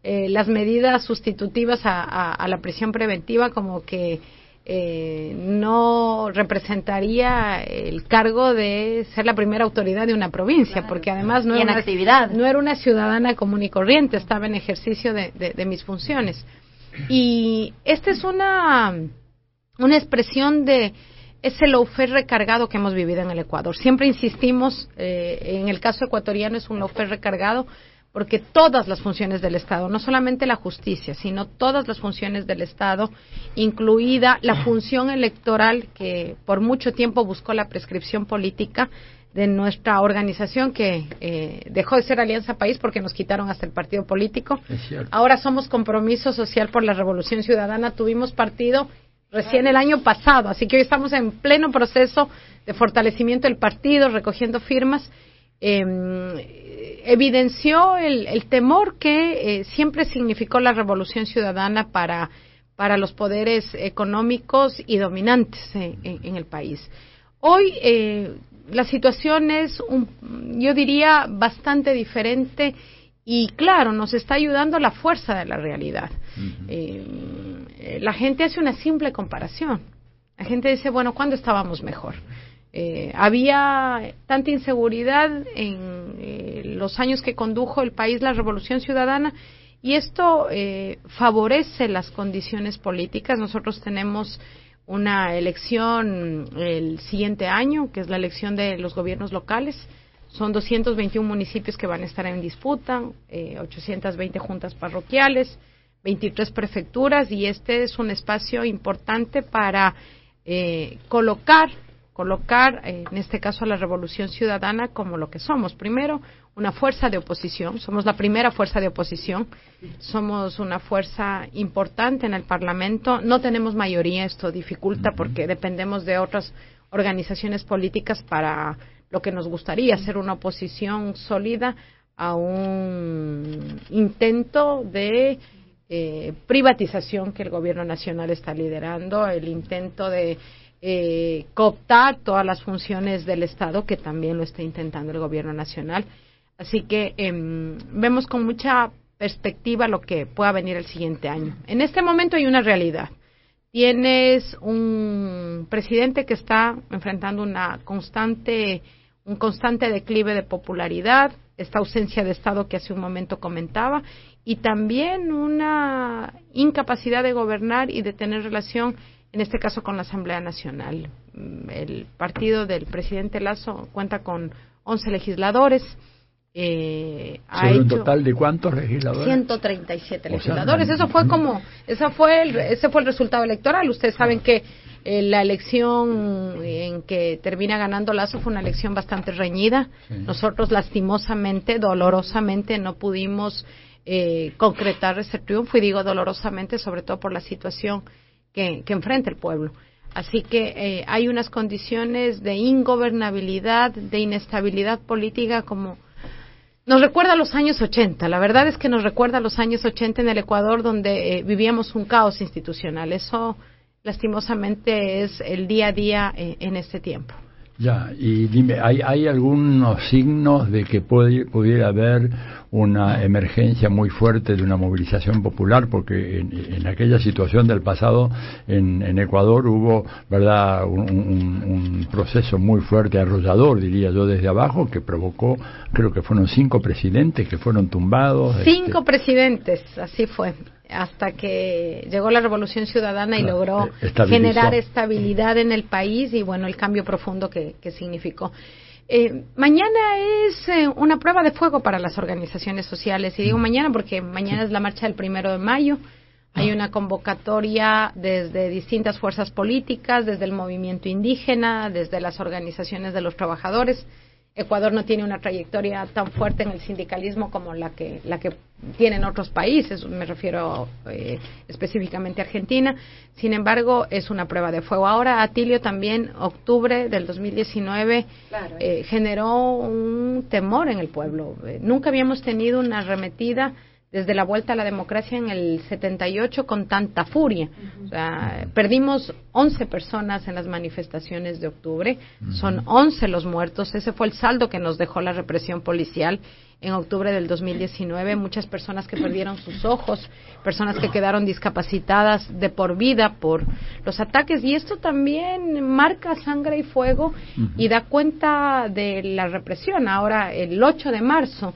eh, las medidas sustitutivas a, a- a la prisión preventiva, como que eh, no representaría el cargo de ser la primera autoridad de una provincia, porque además no era, una, actividad. no era una ciudadana común y corriente, estaba en ejercicio de, de- de mis funciones. Y esta es una, una expresión de ese lawfare recargado que hemos vivido en el Ecuador. Siempre insistimos, eh, en el caso ecuatoriano es un lawfare recargado porque todas las funciones del Estado, no solamente la justicia, sino todas las funciones del Estado, incluida la función electoral que por mucho tiempo buscó la prescripción política de nuestra organización que eh, dejó de ser Alianza País porque nos quitaron hasta el partido político. Ahora somos Compromiso Social por la Revolución Ciudadana. Tuvimos partido recién el año pasado, así que hoy estamos en pleno proceso de fortalecimiento del partido, recogiendo firmas. Eh, evidenció el, el temor que eh, siempre significó la Revolución Ciudadana para, para los poderes económicos y dominantes eh, en, en el país. Hoy eh, la situación es, un, yo diría, bastante diferente y claro, nos está ayudando la fuerza de la realidad. Eh, la gente hace una simple comparación. La gente dice, bueno, ¿cuándo estábamos mejor? Eh, había tanta inseguridad en eh, los años que condujo el país la Revolución Ciudadana y esto eh, favorece las condiciones políticas. Nosotros tenemos una elección el siguiente año, que es la elección de los gobiernos locales. Son 221 municipios que van a estar en disputa, eh, 820 juntas parroquiales, 23 prefecturas y este es un espacio importante para eh, colocar colocar eh, en este caso a la Revolución Ciudadana como lo que somos. Primero, una fuerza de oposición, somos la primera fuerza de oposición, somos una fuerza importante en el Parlamento, no tenemos mayoría, esto dificulta porque dependemos de otras organizaciones políticas para lo que nos gustaría, ser una oposición sólida a un intento de eh, privatización que el gobierno nacional está liderando, el intento de eh, cooptar todas las funciones del Estado, que también lo está intentando el gobierno nacional. Así que em, vemos con mucha perspectiva lo que pueda venir el siguiente año. En este momento hay una realidad. Tienes un presidente que está enfrentando una constante, un constante declive de popularidad, esta ausencia de Estado que hace un momento comentaba, y también una incapacidad de gobernar y de tener relación, en este caso, con la Asamblea Nacional. Mm, El partido del presidente Lazo cuenta con 11 legisladores. Eh, ha ¿Sobre un hecho total de cuántos legisladores? 137 O sea, legisladores. Eso fue como, eso fue el, ese fue el resultado electoral. Ustedes saben que eh, la elección en que termina ganando Lazo fue una elección bastante reñida. Nosotros lastimosamente, dolorosamente, no pudimos eh, concretar ese triunfo y digo dolorosamente, sobre todo por la situación que, enfrenta el pueblo. Así que eh, hay unas condiciones de ingobernabilidad, de inestabilidad política como nos recuerda a los años 80. La verdad es que nos recuerda a los años 80 en el Ecuador donde eh, vivíamos un caos institucional. Eso lastimosamente es el día a día eh, en este tiempo. Ya, y dime, ¿hay, ¿hay algunos signos de que pudiera haber una emergencia muy fuerte de una movilización popular? Porque en, en aquella situación del pasado en, en Ecuador hubo, ¿verdad?, un, proceso muy fuerte, arrollador, diría yo, desde abajo, que provocó, creo que fueron cinco presidentes que fueron tumbados. Cinco presidentes, así fue, hasta que llegó la Revolución Ciudadana y Claro, logró eh, generar estabilidad en el país y bueno, el cambio profundo que, que significó. Eh, mañana es eh, una prueba de fuego para las organizaciones sociales y Mm. digo mañana porque mañana es la marcha del primero de mayo. Hay una convocatoria desde distintas fuerzas políticas, desde el movimiento indígena, desde las organizaciones de los trabajadores. Ecuador no tiene una trayectoria tan fuerte en el sindicalismo como la que la que tienen otros países, me refiero eh, específicamente a Argentina. Sin embargo, es una prueba de fuego. Ahora, Atilio también, octubre del 2019, eh, generó un temor en el pueblo. Eh, nunca habíamos tenido una arremetida desde la vuelta a la democracia en el 78 con tanta furia. O sea, perdimos 11 personas en las manifestaciones de octubre, son 11 los muertos, ese fue el saldo que nos dejó la represión policial en octubre del 2019, muchas personas que perdieron sus ojos, personas que quedaron discapacitadas de por vida por los ataques. Y esto también marca sangre y fuego y da cuenta de la represión. Ahora, el 8 de marzo,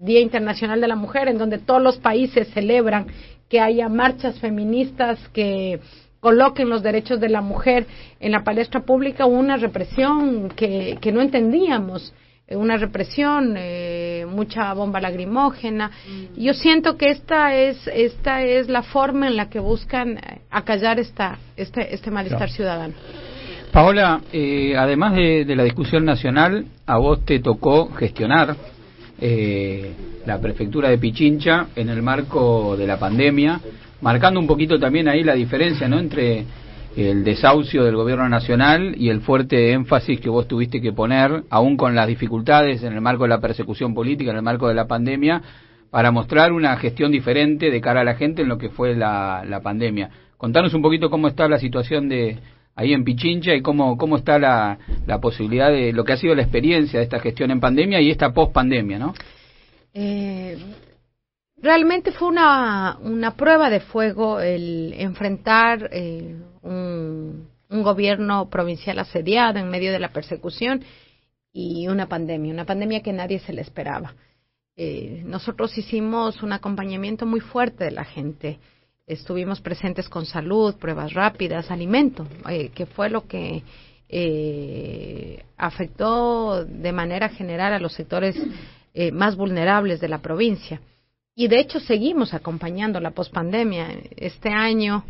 Día Internacional de la Mujer, en donde todos los países celebran que haya marchas feministas que coloquen los derechos de la mujer en la palestra pública, hubo una represión que, que no entendíamos, eh, una represión, eh, mucha bomba lagrimógena. Y Yo siento que esta es, esta es la forma en la que buscan eh, acallar esta, este, este malestar Claro. ciudadano. Paola, eh, además de, de la discusión nacional, a vos te tocó gestionar eh, la prefectura de Pichincha en el marco de la pandemia, marcando un poquito también ahí la diferencia ¿no? entre el desahucio del gobierno nacional y el fuerte énfasis que vos tuviste que poner, aún con las dificultades en el marco de la persecución política, en el marco de la pandemia, para mostrar una gestión diferente de cara a la gente en lo que fue la, la pandemia. Contanos un poquito cómo está la situación de ahí en Pichincha y cómo, cómo está la, la posibilidad de lo que ha sido la experiencia de esta gestión en pandemia y esta post pandemia, ¿no? Eh, realmente fue una, una prueba de fuego el enfrentar eh, un, un gobierno provincial asediado en medio de la persecución y una pandemia, una pandemia que nadie se le esperaba. Eh, nosotros hicimos un acompañamiento muy fuerte de la gente. Estuvimos presentes con salud, pruebas rápidas, alimento, eh, que fue lo que eh, afectó de manera general a los sectores eh, más vulnerables de la provincia. Y de hecho seguimos acompañando la pospandemia. Este año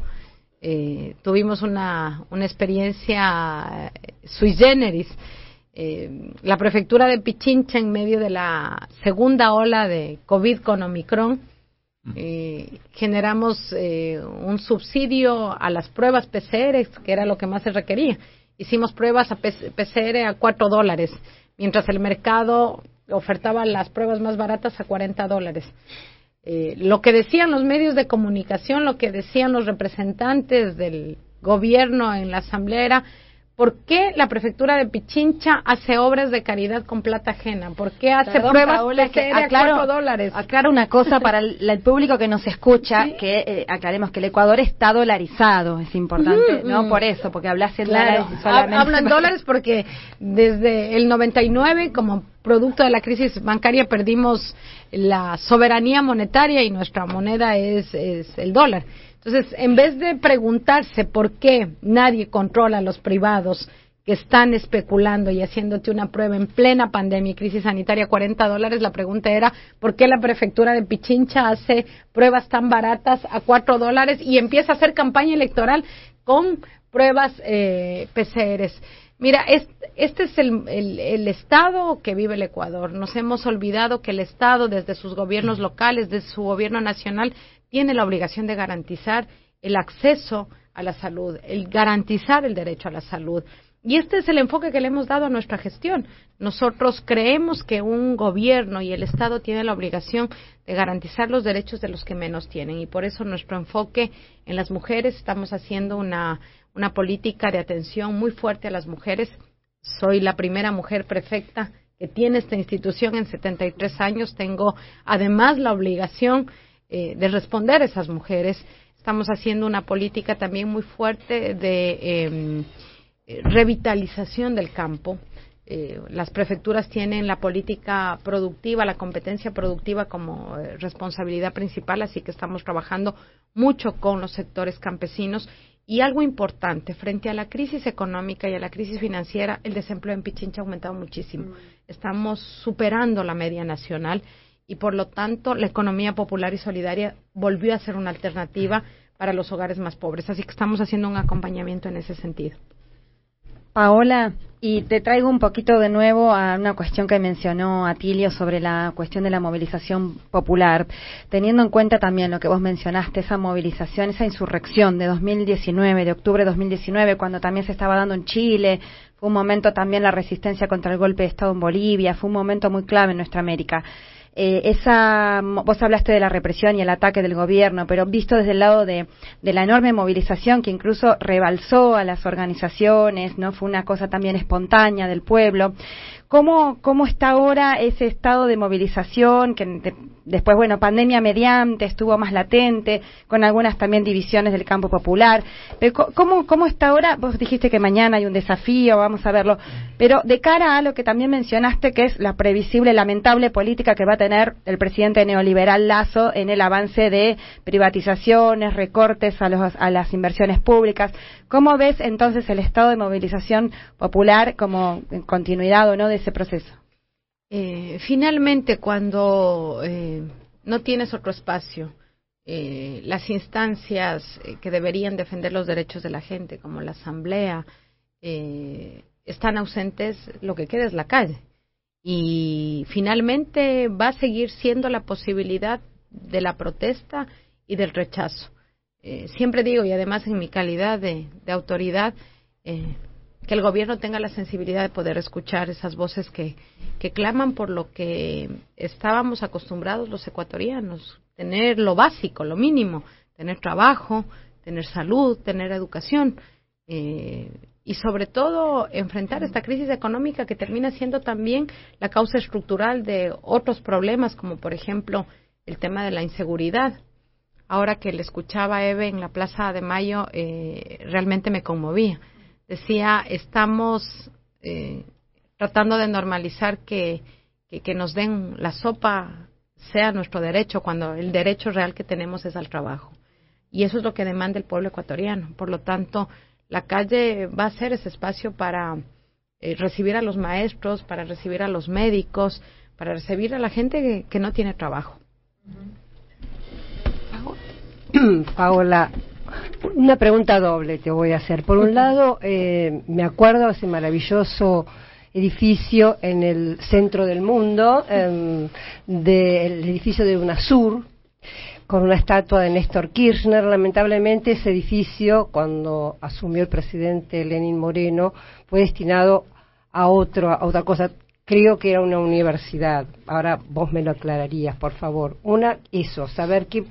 eh, tuvimos una, una experiencia eh, sui generis. La prefectura de Pichincha en medio de la segunda ola de COVID con Omicron eh, generamos eh, un subsidio a las pruebas PCR, que era lo que más se requería. Hicimos pruebas a PCR a 4 dólares, mientras el mercado ofertaba las pruebas más baratas a 40 dólares. Eh, lo que decían los medios de comunicación, lo que decían los representantes del gobierno en la asamblea era ¿Por qué la prefectura de Pichincha hace obras de caridad con plata ajena? ¿Por qué hace Perdón, pruebas Paola, que PCR a aclaro- 4 dólares? Aclaro una cosa [LAUGHS] para el, el público que nos escucha, que eh, aclaremos que el Ecuador está dolarizado, es importante, no mm. por eso, porque hablas en Claro, dólares solamente- hablo en dólares porque desde el 99, como producto de la crisis bancaria, perdimos la soberanía monetaria y nuestra moneda es, es el dólar. Entonces, en vez de preguntarse por qué nadie controla a los privados que están especulando y haciéndote una prueba en plena pandemia y crisis sanitaria, 40 dólares, la pregunta era ¿por qué la prefectura de Pichincha hace pruebas tan baratas a 4 dólares y empieza a hacer campaña electoral con pruebas eh, PCRs? Mira, es- este es el- el estado que vive el Ecuador. Nos hemos olvidado que el Estado, desde sus gobiernos locales, desde su gobierno nacional, tiene la obligación de garantizar el acceso a la salud, el garantizar el derecho a la salud. Y este es el enfoque que le hemos dado a nuestra gestión. Nosotros creemos que un gobierno y el Estado tienen la obligación de garantizar los derechos de los que menos tienen y por eso nuestro enfoque en las mujeres estamos haciendo una, una política de atención muy fuerte a las mujeres soy la primera mujer prefecta que tiene esta institución en 73 años. Tengo además la obligación eh, de responder a esas mujeres. Estamos haciendo una política también muy fuerte de em, eh, revitalización del campo. Eh, las prefecturas tienen la política productiva, la competencia productiva como eh, responsabilidad principal, así que estamos trabajando mucho con los sectores campesinos. Y algo importante, frente a la crisis económica y a la crisis financiera, el desempleo en Pichincha ha aumentado muchísimo. Estamos superando la media nacional y, por lo tanto, la economía popular y solidaria volvió a ser una alternativa para los hogares más pobres. Así que estamos haciendo un acompañamiento en ese sentido. Paola, y te traigo un poquito de nuevo a una cuestión que mencionó Atilio sobre la cuestión de la movilización popular, teniendo en cuenta también lo que vos mencionaste, esa movilización, esa insurrección de 2019, de octubre de 2019, cuando también se estaba dando en Chile, fue un momento también la resistencia contra el golpe de Estado en Bolivia, fue un momento muy clave en nuestra América. Eh, esa, vos hablaste de la represión y el ataque del gobierno, pero visto desde el lado de, la enorme movilización que incluso rebalsó a las organizaciones, no fue una cosa también espontánea del pueblo. ¿Cómo, cómo está ahora ese estado de movilización que después, bueno, pandemia mediante, estuvo más latente, con algunas también divisiones del campo popular? Pero ¿cómo, ¿Cómo está ahora? Vos dijiste que mañana hay un desafío, vamos a verlo, pero de cara a lo que también mencionaste, que es la previsible, lamentable política que va a tener el presidente neoliberal Lazo en el avance de privatizaciones, recortes a, los, a las inversiones públicas. ¿Cómo ves entonces el estado de movilización popular como continuidad o no de ese proceso? Eh, finalmente, cuando eh, no tienes otro espacio, eh, las instancias eh, que deberían defender los derechos de la gente, como la Asamblea, están ausentes, lo que queda es la calle. Y finalmente va a seguir siendo la posibilidad de la protesta y del rechazo. Siempre digo, y además en mi calidad de, autoridad, que el gobierno tenga la sensibilidad de poder escuchar esas voces que, que claman por lo que estábamos acostumbrados los ecuatorianos, tener lo básico, lo mínimo, tener trabajo, tener salud, tener educación. Eh, y sobre todo enfrentar esta crisis económica que termina siendo también la causa estructural de otros problemas, como por ejemplo el tema de la inseguridad. Ahora que le escuchaba a Eve en la Plaza de Mayo, eh, realmente me conmovía. Decía, estamos eh, tratando de normalizar que, que, nos den la sopa sea nuestro derecho, cuando el derecho real que tenemos es al trabajo. Y eso es lo que demanda el pueblo ecuatoriano. Por lo tanto, la calle va a ser ese espacio para eh, recibir a los maestros, para recibir a los médicos, para recibir a la gente que, que no tiene trabajo. Paola, una pregunta doble te voy a hacer. Por un lado, eh, me acuerdo de ese maravilloso edificio en el centro del mundo, eh, del edificio de UNASUR, con una estatua de Néstor Kirchner. Lamentablemente ese edificio, cuando asumió el presidente Lenin Moreno, fue destinado a, otro, a otra cosa. Creo que era una universidad. Ahora vos me lo aclararías, por favor. Una, eso, saber qué,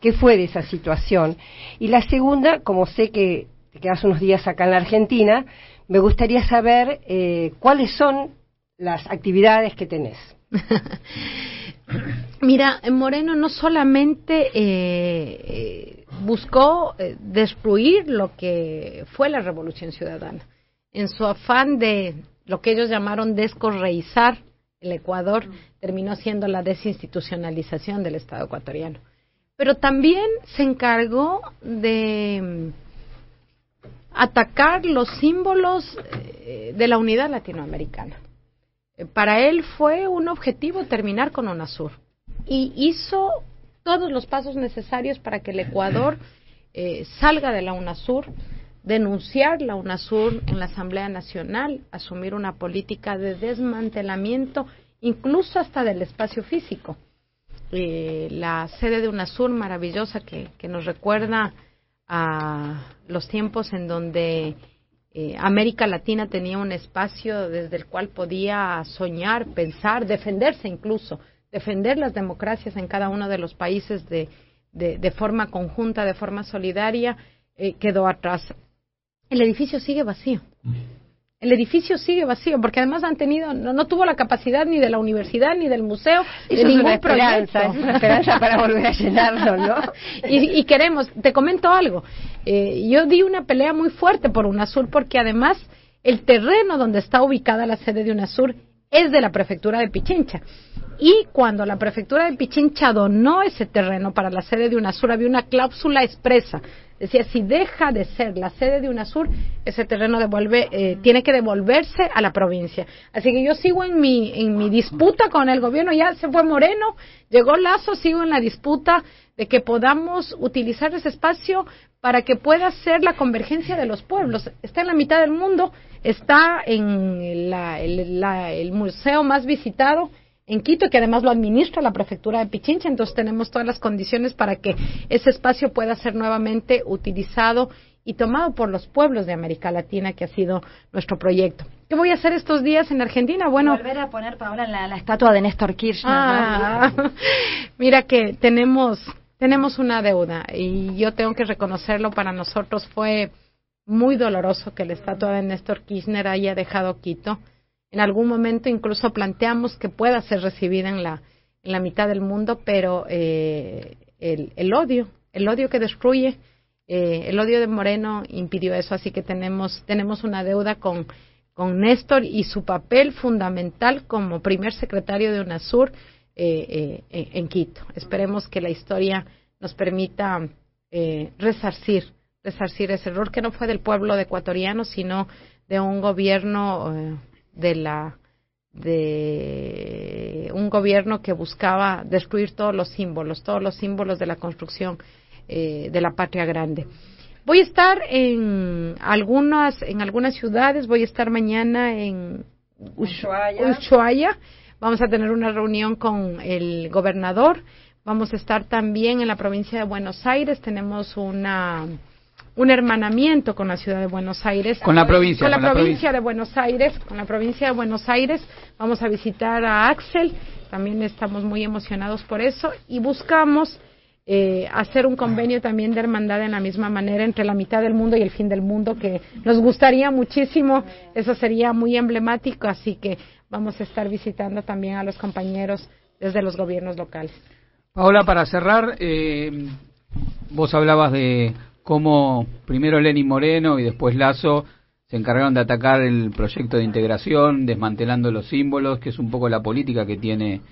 qué fue de esa situación. Y la segunda, como sé que te quedas unos días acá en la Argentina, me gustaría saber eh, cuáles son las actividades que tenés. [LAUGHS] Mira, Moreno no solamente eh, eh, buscó eh, destruir lo que fue la Revolución Ciudadana, en su afán de lo que ellos llamaron descorreizar el Ecuador, terminó siendo la desinstitucionalización del Estado ecuatoriano. Pero también se encargó de mm, atacar los símbolos eh, de la unidad latinoamericana. Eh, Para él fue un objetivo terminar con UNASUR y hizo todos los pasos necesarios para que el Ecuador eh, salga de la UNASUR, denunciar la UNASUR en la Asamblea Nacional, asumir una política de desmantelamiento, incluso hasta del espacio físico. Eh, la sede de UNASUR maravillosa que, que nos recuerda a los tiempos en donde eh, América Latina tenía un espacio desde el cual podía soñar, pensar, defenderse incluso, defender las democracias en cada uno de los países de, de, forma conjunta, de forma solidaria, eh, quedó atrás. El edificio sigue vacío. El edificio sigue vacío, porque además han tenido, no, no tuvo la capacidad ni de la universidad ni del museo, Eso de es ningún una esperanza, proyecto. es una esperanza para volver a llenarlo, ¿no? [LAUGHS] y, y queremos, te comento algo, eh, yo di una pelea muy fuerte por UNASUR porque además el terreno donde está ubicada la sede de UNASUR es de la prefectura de Pichincha. Y cuando la prefectura de Pichincha donó ese terreno para la sede de UNASUR, había una cláusula expresa. Decía, si deja de ser la sede de UNASUR, ese terreno devuelve, eh, tiene que devolverse a la provincia. Así que yo sigo en mi, en mi disputa con el gobierno. Ya se fue Moreno, llegó Lazo, sigo en la disputa de que podamos utilizar ese espacio para que pueda ser la convergencia de los pueblos. Está en la mitad del mundo, está en el museo más visitado en Quito, que además lo administra la prefectura de Pichincha, entonces tenemos todas las condiciones para que ese espacio pueda ser nuevamente utilizado y tomado por los pueblos de América Latina, que ha sido nuestro proyecto. ¿Qué voy a hacer estos días en Argentina? Bueno, Volver a poner, Paola, la, la estatua de Néstor Kirchner. ¿no? Ah, [LAUGHS] mira que tenemos tenemos una deuda y yo tengo que reconocerlo para nosotros fue muy doloroso que la estatua de Néstor Kirchner haya dejado Quito. En algún momento incluso planteamos que pueda ser recibida en la en la mitad del mundo, pero eh, el, el odio, el odio que destruye, eh, el odio de Moreno impidió eso, así que tenemos tenemos una deuda con con Néstor y su papel fundamental como primer secretario de UNASUR eh, eh, en Quito. Esperemos que la historia nos permita eh, resarcir, resarcir ese error que no fue del pueblo ecuatoriano, sino de un gobierno eh, de la de un gobierno que buscaba destruir todos los símbolos, todos los símbolos de la construcción eh, de la patria grande. Voy a estar en algunas en algunas ciudades, voy a estar mañana en Ushuaia. Ushuaia. Vamos a tener una reunión con el gobernador. Vamos a estar también en la provincia de Buenos Aires. Tenemos una un hermanamiento con la ciudad de Buenos Aires. Con la provincia, Con la con la provincia de Buenos Aires. Con la provincia de Buenos Aires. Vamos a visitar a Axel. También estamos muy emocionados por eso. Y buscamos eh, hacer un convenio también de hermandad en la misma manera entre la mitad del mundo y el fin del mundo, que nos gustaría muchísimo. Eso sería muy emblemático. Así que vamos a estar visitando también a los compañeros desde los gobiernos locales. Paola, para cerrar, eh, vos hablabas de cómo primero Lenin Moreno y después Lazo se encargaron de atacar el proyecto de integración, desmantelando los símbolos, que es un poco la política que tiene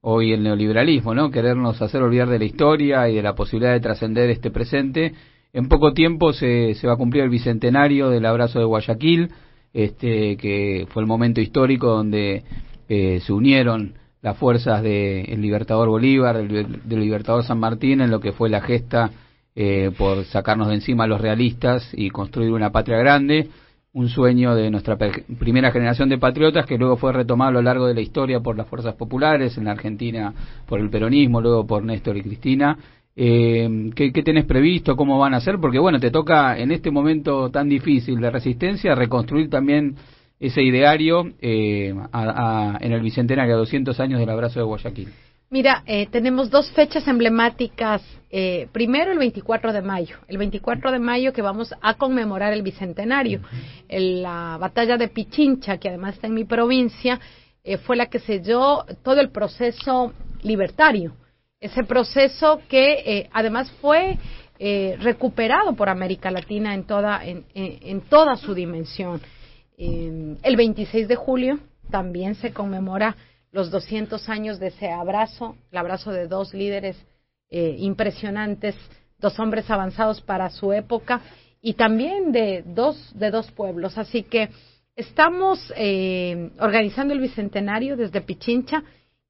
hoy el neoliberalismo, ¿no? Querernos hacer olvidar de la historia y de la posibilidad de trascender este presente. En poco tiempo se, se va a cumplir el bicentenario del abrazo de Guayaquil, este, que fue el momento histórico donde eh, se unieron las fuerzas del Libertador Bolívar, del, del Libertador San Martín, en lo que fue la gesta eh, por sacarnos de encima a los realistas y construir una patria grande, un sueño de nuestra primera generación de patriotas que luego fue retomado a lo largo de la historia por las fuerzas populares, en la Argentina por el peronismo, luego por Néstor y Cristina. Eh, ¿qué, ¿Qué tenés previsto? ¿Cómo van a hacer? Porque bueno, te toca en este momento tan difícil de resistencia reconstruir también ese ideario eh, a- a- en el bicentenario, a 200 años del abrazo de Guayaquil. Mira, eh, tenemos dos fechas emblemáticas. Eh, primero, el 24 de mayo. El 24 de mayo que vamos a conmemorar el bicentenario. El- la batalla de Pichincha, que además está en mi provincia, eh, fue la que selló todo el proceso libertario. Ese proceso que eh, además fue eh, recuperado por América Latina en toda, en, en- en toda su dimensión. El 26 de julio también se conmemora los 200 años de ese abrazo, el abrazo de dos líderes eh, impresionantes, dos hombres avanzados para su época y también de dos de dos pueblos. Así que estamos eh, organizando el bicentenario desde Pichincha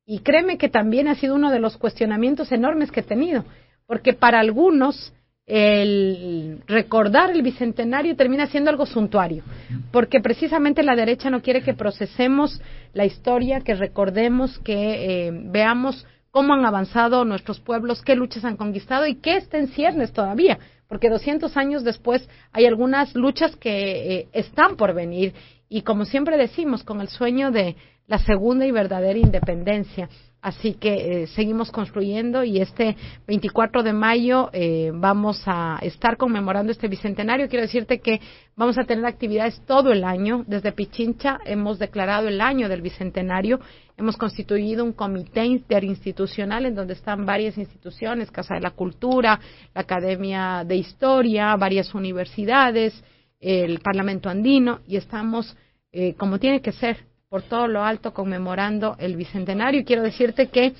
y créeme que también ha sido uno de los cuestionamientos enormes que he tenido, porque para algunos el recordar el bicentenario termina siendo algo suntuario, porque precisamente la derecha no quiere que procesemos la historia, que recordemos, que eh, veamos cómo han avanzado nuestros pueblos, qué luchas han conquistado y qué está en ciernes todavía, porque 200 años después hay algunas luchas que eh, están por venir y como siempre decimos, con el sueño de la segunda y verdadera independencia. Así que eh, seguimos construyendo y este 24 de mayo eh, vamos a estar conmemorando este bicentenario. Quiero decirte que vamos a tener actividades todo el año. Desde Pichincha hemos declarado el año del bicentenario. Hemos constituido un comité interinstitucional en donde están varias instituciones, Casa de la Cultura, la Academia de Historia, varias universidades, el Parlamento Andino y estamos eh, como tiene que ser por todo lo alto conmemorando el bicentenario. Y quiero decirte que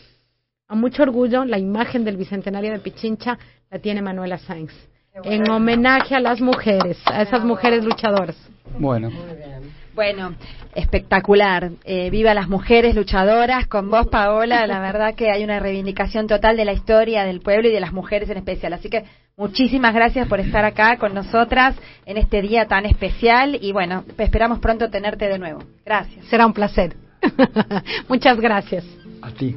a mucho orgullo la imagen del bicentenario de Pichincha la tiene Manuela Sáenz, en homenaje a las mujeres, a esas mujeres luchadoras. Bueno. Bueno, espectacular. Eh, viva las mujeres luchadoras. Con vos, Paola, la [LAUGHS] verdad que hay una reivindicación total de la historia del pueblo y de las mujeres en especial. Así que muchísimas gracias por estar acá con nosotras en este día tan especial y bueno, esperamos pronto tenerte de nuevo. Gracias. Será un placer. [LAUGHS] Muchas gracias. A ti.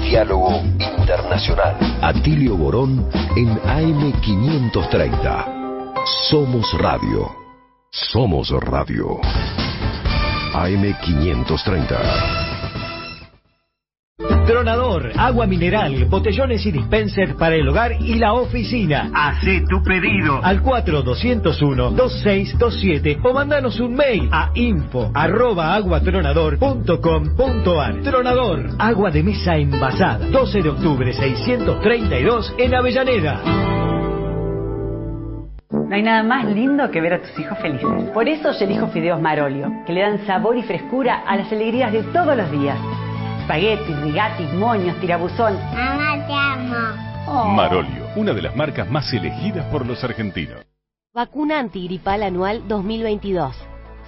Diálogo Internacional. Atilio Borón en AM530. Somos Radio. Somos Radio. AM530. Tronador, agua mineral, botellones y dispenser para el hogar y la oficina. Hacé tu pedido al 4201-2627 o mandanos un mail a info arroba aguatronador.com.ar. Tronador, agua de mesa envasada. 12 de octubre 632 en Avellaneda. No hay nada más lindo que ver a tus hijos felices. Por eso yo elijo fideos Marolio, que le dan sabor y frescura a las alegrías de todos los días. Espaguetis, rigatis, moños, tirabuzón. Mamá, te amo. Marolio, una de las marcas más elegidas por los argentinos. Vacuna antigripal anual 2022.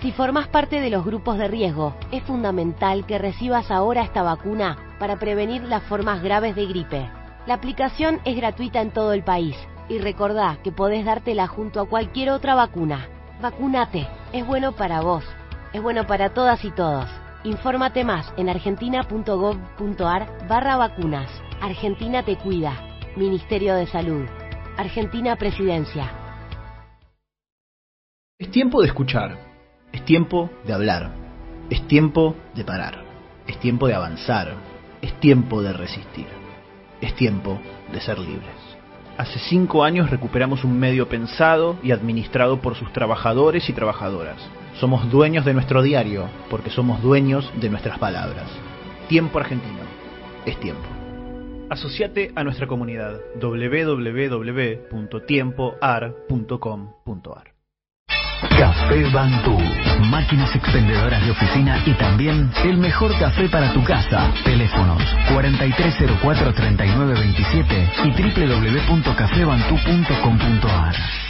Si formas parte de los grupos de riesgo, es fundamental que recibas ahora esta vacuna para prevenir las formas graves de gripe. La aplicación es gratuita en todo el país y recordá que podés dártela junto a cualquier otra vacuna. Vacunate, es bueno para vos, es bueno para todas y todos. Infórmate más en argentina.gov.ar barra vacunas. Argentina te cuida. Ministerio de Salud. Argentina Presidencia. Es tiempo de escuchar. Es tiempo de hablar. Es tiempo de parar. Es tiempo de avanzar. Es tiempo de resistir. Es tiempo de ser libres. Hace cinco años recuperamos un medio pensado y administrado por sus trabajadores y trabajadoras. Somos dueños de nuestro diario porque somos dueños de nuestras palabras. Tiempo argentino. Es tiempo. Asociate a nuestra comunidad www.tiempoar.com.ar. Café Bantú. Máquinas expendedoras de oficina y también el mejor café para tu casa. Teléfonos 4304-3927 y www.cafebantú.com.ar.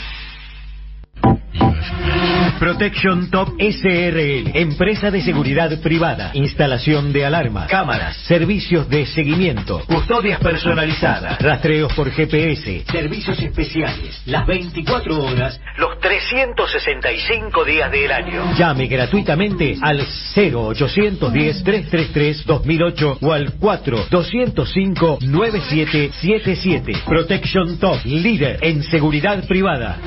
Protection Top SRL, empresa de seguridad privada, instalación de alarma, cámaras, servicios de seguimiento, custodias personalizadas, rastreos por GPS, servicios especiales, las 24 horas, los 365 días del año. Llame gratuitamente al 0810-333-2008 o al 4-205-9777. Protection Top, líder en seguridad privada.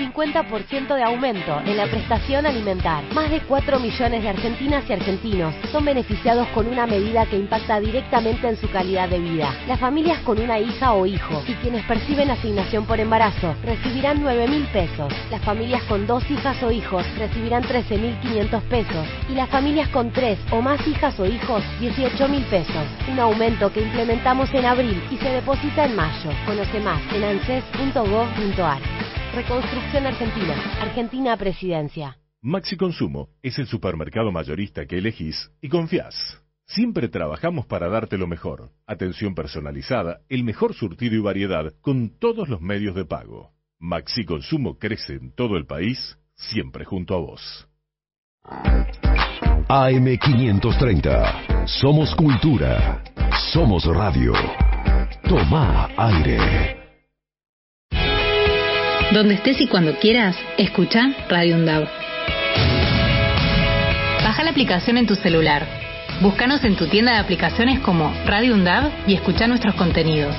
50% de aumento en la prestación alimentar. Más de 4 millones de argentinas y argentinos son beneficiados con una medida que impacta directamente en su calidad de vida. Las familias con una hija o hijo y quienes perciben asignación por embarazo recibirán 9 mil pesos. Las familias con dos hijas o hijos recibirán 13 mil 500 pesos. Y las familias con tres o más hijas o hijos 18 mil pesos. Un aumento que implementamos en abril y se deposita en mayo. Conoce más en anses.gov.ar. Reconstrucción Argentina. Argentina Presidencia. Maxi Consumo es el supermercado mayorista que elegís y confías. Siempre trabajamos para darte lo mejor. Atención personalizada, el mejor surtido y variedad con todos los medios de pago. Maxi Consumo crece en todo el país, siempre junto a vos. AM530. Somos cultura. Somos radio. Toma aire. Donde estés y cuando quieras, escucha Radio UNDAV. Baja la aplicación en tu celular. Búscanos en tu tienda de aplicaciones como Radio UNDAV y escucha nuestros contenidos.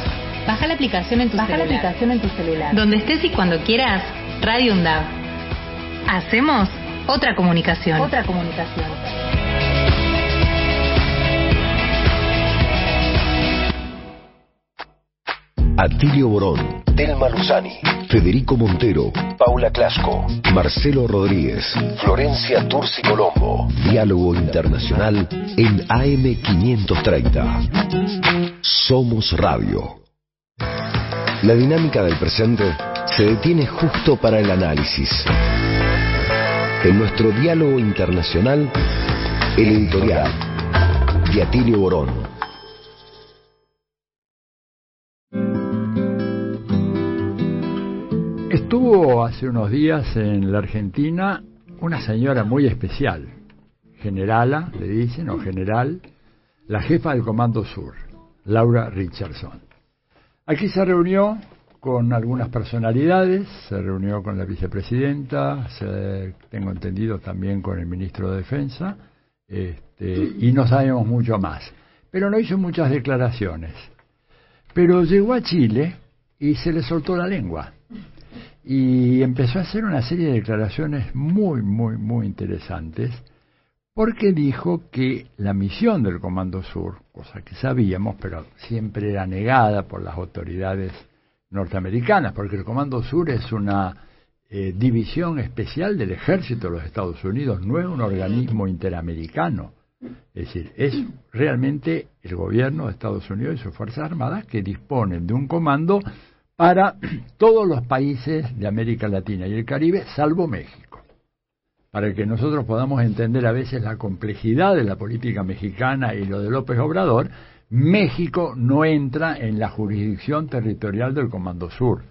Baja la aplicación en tu Baja la celular. aplicación en tu celular. Donde estés y cuando quieras, Radio UNDAV. Hacemos otra comunicación. Otra comunicación. Atilio Borón, Telma Luzani, Federico Montero, Paula Clasco, Marcelo Rodríguez, Florencia Turci Colombo. Diálogo Internacional en AM530. Somos Radio. La dinámica del presente se detiene justo para el análisis. En nuestro diálogo internacional, el editorial de Atilio Borón. Estuvo hace unos días en la Argentina una señora muy especial, generala, le dicen, o general, la jefa del Comando Sur, Laura Richardson. Aquí se reunió con algunas personalidades, se reunió con la vicepresidenta, se- tengo entendido también con el ministro de Defensa, este, y no sabemos mucho más. Pero no hizo muchas declaraciones. Pero llegó a Chile y se le soltó la lengua y empezó a hacer una serie de declaraciones muy, muy, muy interesantes, porque dijo que la misión del Comando Sur, cosa que sabíamos, pero siempre era negada por las autoridades norteamericanas, porque el Comando Sur es una eh, división especial del ejército de los Estados Unidos, no es un organismo interamericano. Es decir, es realmente el gobierno de Estados Unidos y sus Fuerzas Armadas que disponen de un comando para todos los países de América Latina y el Caribe, salvo México. Para que nosotros podamos entender a veces la complejidad de la política mexicana y lo de López Obrador, México no entra en la jurisdicción territorial del Comando Sur,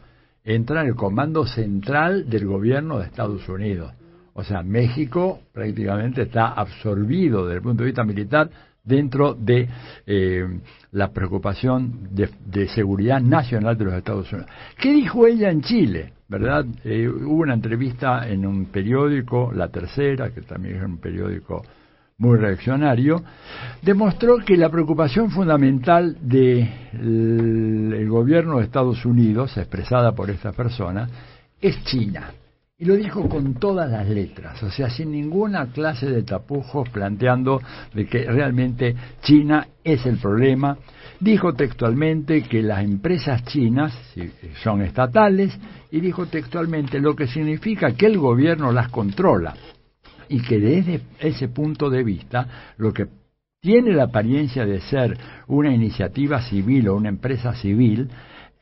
entra en el Comando Central del Gobierno de Estados Unidos. O sea, México prácticamente está absorbido desde el punto de vista militar dentro de eh, la preocupación de, de seguridad nacional de los Estados Unidos. ¿Qué dijo ella en Chile? ¿Verdad? Eh, hubo una entrevista en un periódico, La Tercera, que también es un periódico muy reaccionario, demostró que la preocupación fundamental del el gobierno de Estados Unidos, expresada por esta persona, es China. Y lo dijo con todas las letras, o sea, sin ninguna clase de tapujos, planteando de que realmente China es el problema. Dijo textualmente que las empresas chinas son estatales y dijo textualmente lo que significa que el gobierno las controla y que desde ese punto de vista lo que tiene la apariencia de ser una iniciativa civil o una empresa civil,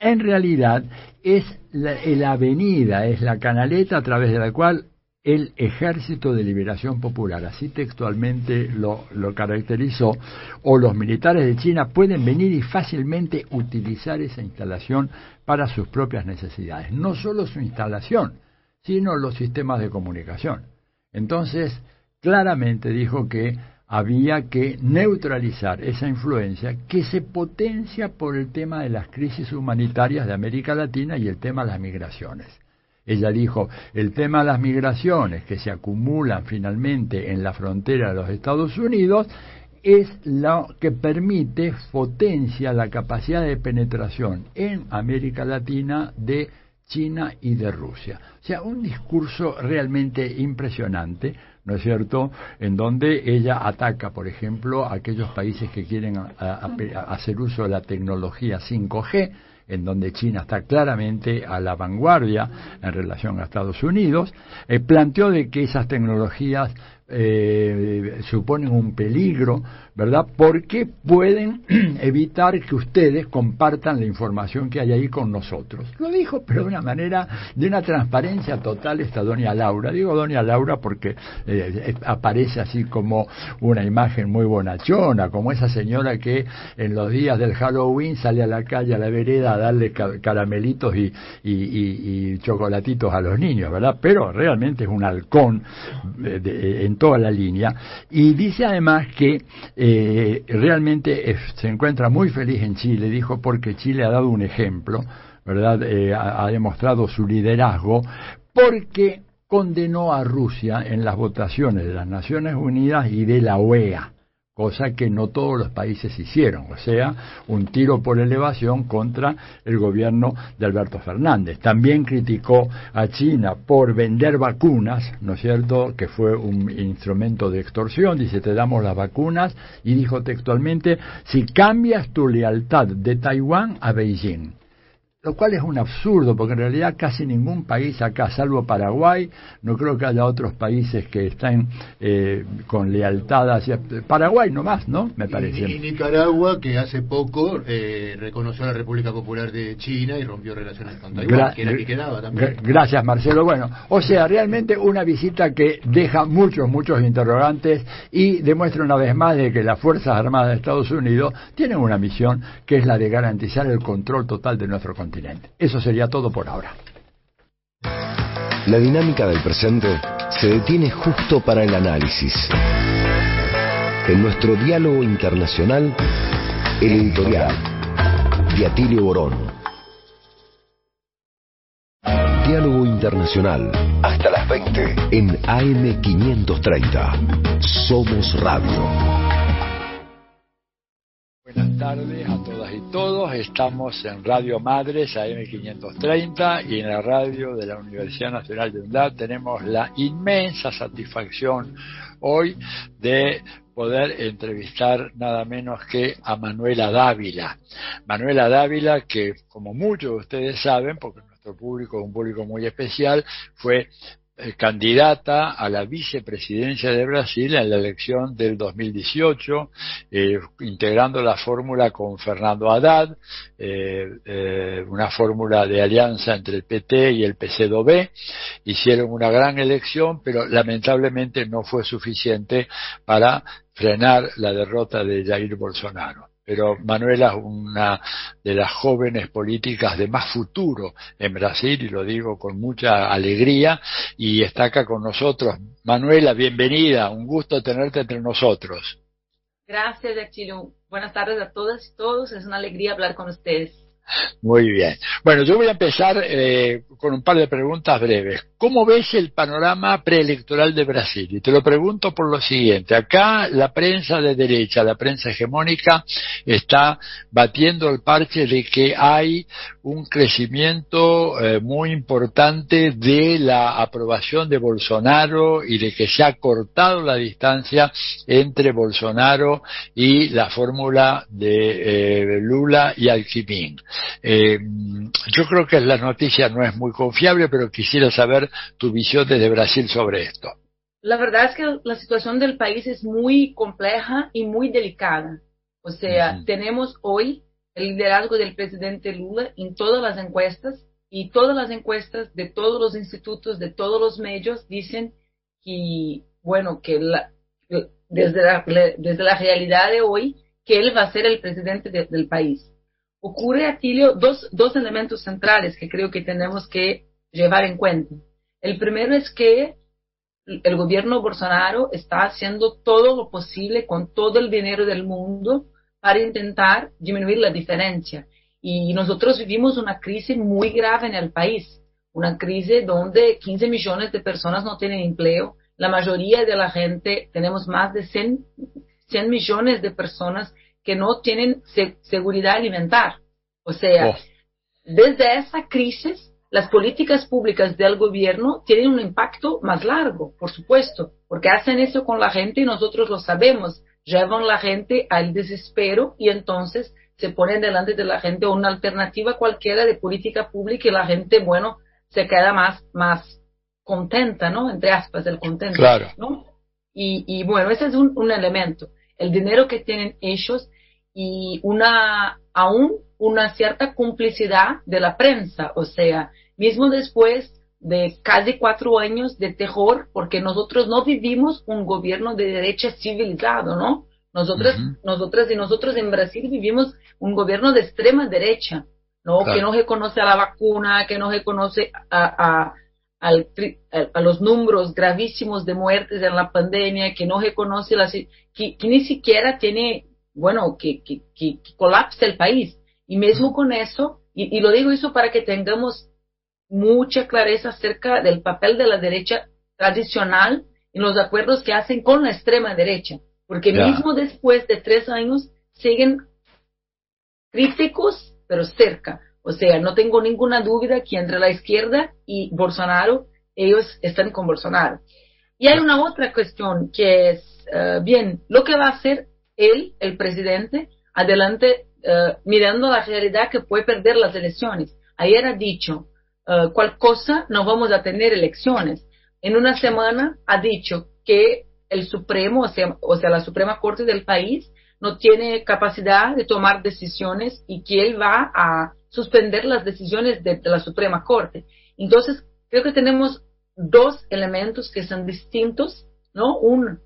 en realidad es la, avenida, es la canaleta a través de la cual el Ejército de Liberación Popular, así textualmente lo, lo, caracterizó, o los militares de China pueden venir y fácilmente utilizar esa instalación para sus propias necesidades. No solo su instalación, sino los sistemas de comunicación. Entonces, claramente dijo que había que neutralizar esa influencia que se potencia por el tema de las crisis humanitarias de América Latina y el tema de las migraciones. Ella dijo, el tema de las migraciones que se acumulan finalmente en la frontera de los Estados Unidos es lo que permite, potencia la capacidad de penetración en América Latina de China y de Rusia. O sea, un discurso realmente impresionante, ¿no es cierto?, en donde ella ataca, por ejemplo, a aquellos países que quieren a, hacer uso de la tecnología 5G, en donde China está claramente a la vanguardia en relación a Estados Unidos, eh, planteó de que esas tecnologías eh, suponen un peligro, ¿verdad? Porque pueden [CLEARS THROAT] evitar que ustedes compartan la información que hay ahí con nosotros. Lo dijo, pero de una manera, de una transparencia total esta doña Laura. Digo doña Laura porque eh, aparece así como una imagen muy bonachona, como esa señora que en los días del Halloween sale a la calle, a la vereda, a darle ca caramelitos y, y, chocolatitos a los niños, ¿verdad? Pero realmente es un halcón de, de, en toda la línea. Y dice además que eh, realmente se encuentra muy feliz en Chile, dijo, porque Chile ha dado un ejemplo, ¿verdad? Eh, ha, ha demostrado su liderazgo, porque condenó a Rusia en las votaciones de las Naciones Unidas y de la OEA cosa que no todos los países hicieron, o sea, un tiro por elevación contra el gobierno de Alberto Fernández. También criticó a China por vender vacunas, ¿no es cierto?, que fue un instrumento de extorsión, dice, te damos las vacunas, y dijo textualmente, si cambias tu lealtad de Taiwán a Beijing lo cual es un absurdo, porque en realidad casi ningún país acá, salvo Paraguay, no creo que haya otros países que estén eh, con lealtad hacia Paraguay nomás, ¿no? Me parece. Y, Nicaragua, que hace poco eh, reconoció a la República Popular de China y rompió relaciones con Taiwán, que era que quedaba también. Gracias, Marcelo. Bueno, o sea, realmente una visita que deja muchos, muchos interrogantes y demuestra una vez más de que las Fuerzas Armadas de Estados Unidos tienen una misión que es la de garantizar el control total de nuestro continente. Eso sería todo por ahora. La dinámica del presente se detiene justo para el análisis. En nuestro diálogo internacional, el editorial de Atilio Borón. Diálogo Internacional, hasta las 20 en AM530. Somos Radio. Buenas tardes todos. Estamos en Radio Madres AM530 y en la radio de la Universidad Nacional de UNDAD tenemos la inmensa satisfacción hoy de poder entrevistar nada menos que a Manuela Dávila. Manuela Dávila, que como muchos de ustedes saben, porque nuestro público es un público muy especial, fue candidata a la vicepresidencia de Brasil en la elección del 2018, eh, integrando la fórmula con Fernando Haddad, eh, una fórmula de alianza entre el PT y el PCdoB. Hicieron una gran elección, pero lamentablemente no fue suficiente para frenar la derrota de Jair Bolsonaro pero Manuela es una de las jóvenes políticas de más futuro en Brasil y lo digo con mucha alegría y está acá con nosotros. Manuela, bienvenida, un gusto tenerte entre nosotros. Gracias, Achilo. Buenas tardes a todas y todos, es una alegría hablar con ustedes. Muy bien. Bueno, yo voy a empezar eh, con un par de preguntas breves. ¿Cómo ves el panorama preelectoral de Brasil? Y te lo pregunto por lo siguiente. Acá la prensa de derecha, la prensa hegemónica, está batiendo el parche de que hay un crecimiento eh, muy importante de la aprobación de Bolsonaro y de que se ha cortado la distancia entre Bolsonaro y la fórmula de eh, Lula y Alquimín. Eh, yo creo que la noticia no es muy confiable, pero quisiera saber tu visión desde Brasil sobre esto. La verdad es que la situación del país es muy compleja y muy delicada. O sea, tenemos hoy el liderazgo del presidente Lula en todas las encuestas y todas las encuestas de todos los institutos, de todos los medios dicen que, bueno, que desde, la, desde la realidad de hoy, que él va a ser el presidente del país ocurre, Atilio, dos, dos elementos centrales que creo que tenemos que llevar en cuenta. El primero es que el gobierno Bolsonaro está haciendo todo lo posible con todo el dinero del mundo para intentar disminuir la diferencia. Y nosotros vivimos una crisis muy grave en el país, una crisis donde 15 millones de personas no tienen empleo, la mayoría de la gente, tenemos más de 100, 100 millones de personas que no tienen seguridad alimentar. O sea, oh. desde esa crisis, las políticas públicas del gobierno tienen un impacto más largo, por supuesto, porque hacen eso con la gente y nosotros lo sabemos, llevan la gente al desespero y entonces se ponen delante de la gente una alternativa cualquiera de política pública y la gente, bueno, se queda más, más contenta, ¿no? Entre aspas, el contento. Claro. ¿no? Y, y bueno, ese es un, un elemento. El dinero que tienen ellos y una, aún una cierta complicidad de la prensa, o sea, mismo después de casi cuatro años de terror, porque nosotros no vivimos un gobierno de derecha civilizado, ¿no? Nosotros, nosotras y nosotros en Brasil vivimos un gobierno de extrema derecha, ¿no? Que no reconoce a la vacuna, que no reconoce a, a, a, los números gravísimos de muertes en la pandemia, que no reconoce las, que ni siquiera tiene bueno, que, que, que, colapse el país. Y mismo con eso, y, lo digo eso para que tengamos mucha clareza acerca del papel de la derecha tradicional en los acuerdos que hacen con la extrema derecha. porque mismo después de tres años siguen críticos, pero cerca. O sea, no tengo ninguna duda que entre la izquierda y Bolsonaro, ellos están con Bolsonaro. Y hay una otra cuestión que es, eh, bien, lo que va a hacer él, el presidente, adelante, uh, mirando la realidad que puede perder las elecciones. Ayer ha dicho, uh, cual cosa no vamos a tener elecciones. En una semana ha dicho que el Supremo, o sea, o sea, la Suprema Corte del país, no tiene capacidad de tomar decisiones y que él va a suspender las decisiones de, de la Suprema Corte. Entonces, creo que tenemos dos elementos que son distintos, ¿no? Un,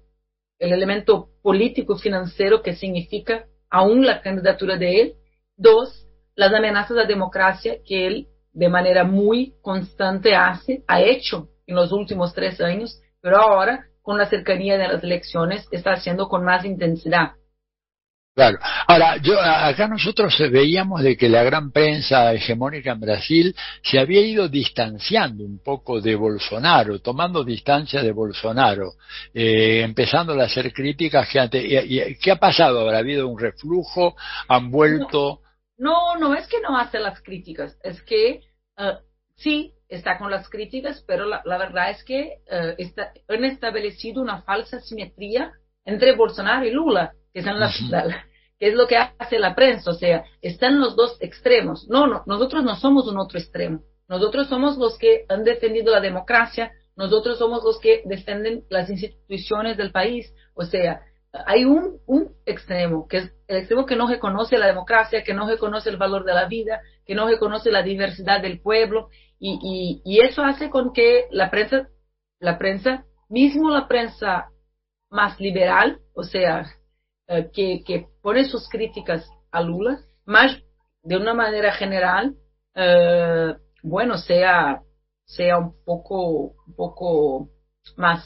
el elemento político financiero que significa aún la candidatura de él. Dos, las amenazas a la democracia que él de manera muy constante hace, ha hecho en los últimos tres años, pero ahora con la cercanía de las elecciones está haciendo con más intensidad. Claro. Ahora, yo acá nosotros veíamos de que la gran prensa hegemónica en Brasil se había ido distanciando un poco de Bolsonaro, tomando distancia de Bolsonaro, eh, empezando a hacer críticas que antes, y, ¿qué ha pasado? ¿Habrá habido un reflujo? ¿Han vuelto? No, no, es que no hace las críticas, es que uh, sí está con las críticas, pero la, la verdad es que uh, está, han establecido una falsa simetría entre Bolsonaro y Lula que son las, la, que es lo que hace la prensa, o sea, están los dos extremos. No, no, nosotros no somos un otro extremo. Nosotros somos los que han defendido la democracia, nosotros somos los que defienden las instituciones del país. O sea, hay un, extremo, que es el extremo que no reconoce la democracia, que no reconoce el valor de la vida, que no reconoce la diversidad del pueblo, y, y, y eso hace con que la prensa, la prensa, mismo la prensa más liberal, o sea, eh, que, que, pone sus críticas a Lula, más de una manera general, eh, bueno, sea, sea un poco, un poco más,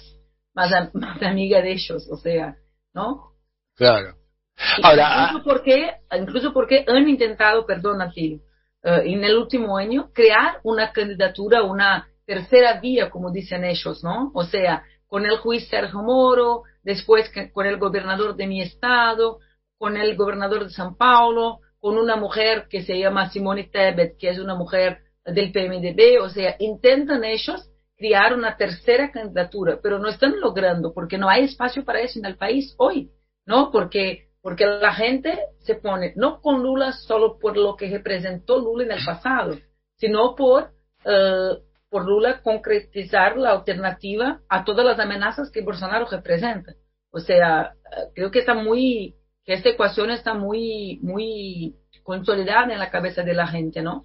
más, [LAUGHS] más amiga de ellos, o sea, ¿no? Claro. Ahora, incluso porque, incluso porque han intentado, perdón, ti, uh, en el último año, crear una candidatura, una tercera vía, como dicen ellos, ¿no? O sea, con el juez Sergio Moro, después con el gobernador de mi estado, con el gobernador de San Paulo, con una mujer que se llama Simone Tebet, que es una mujer del PMDB, o sea, intentan ellos crear una tercera candidatura, pero no están logrando porque no hay espacio para eso en el país hoy, ¿no? Porque porque la gente se pone no con Lula solo por lo que representó Lula en el pasado, sino por uh, por Lula concretizar la alternativa a todas las amenazas que Bolsonaro representa. O sea, creo que está muy, que esta ecuación está muy, muy consolidada en la cabeza de la gente, ¿no?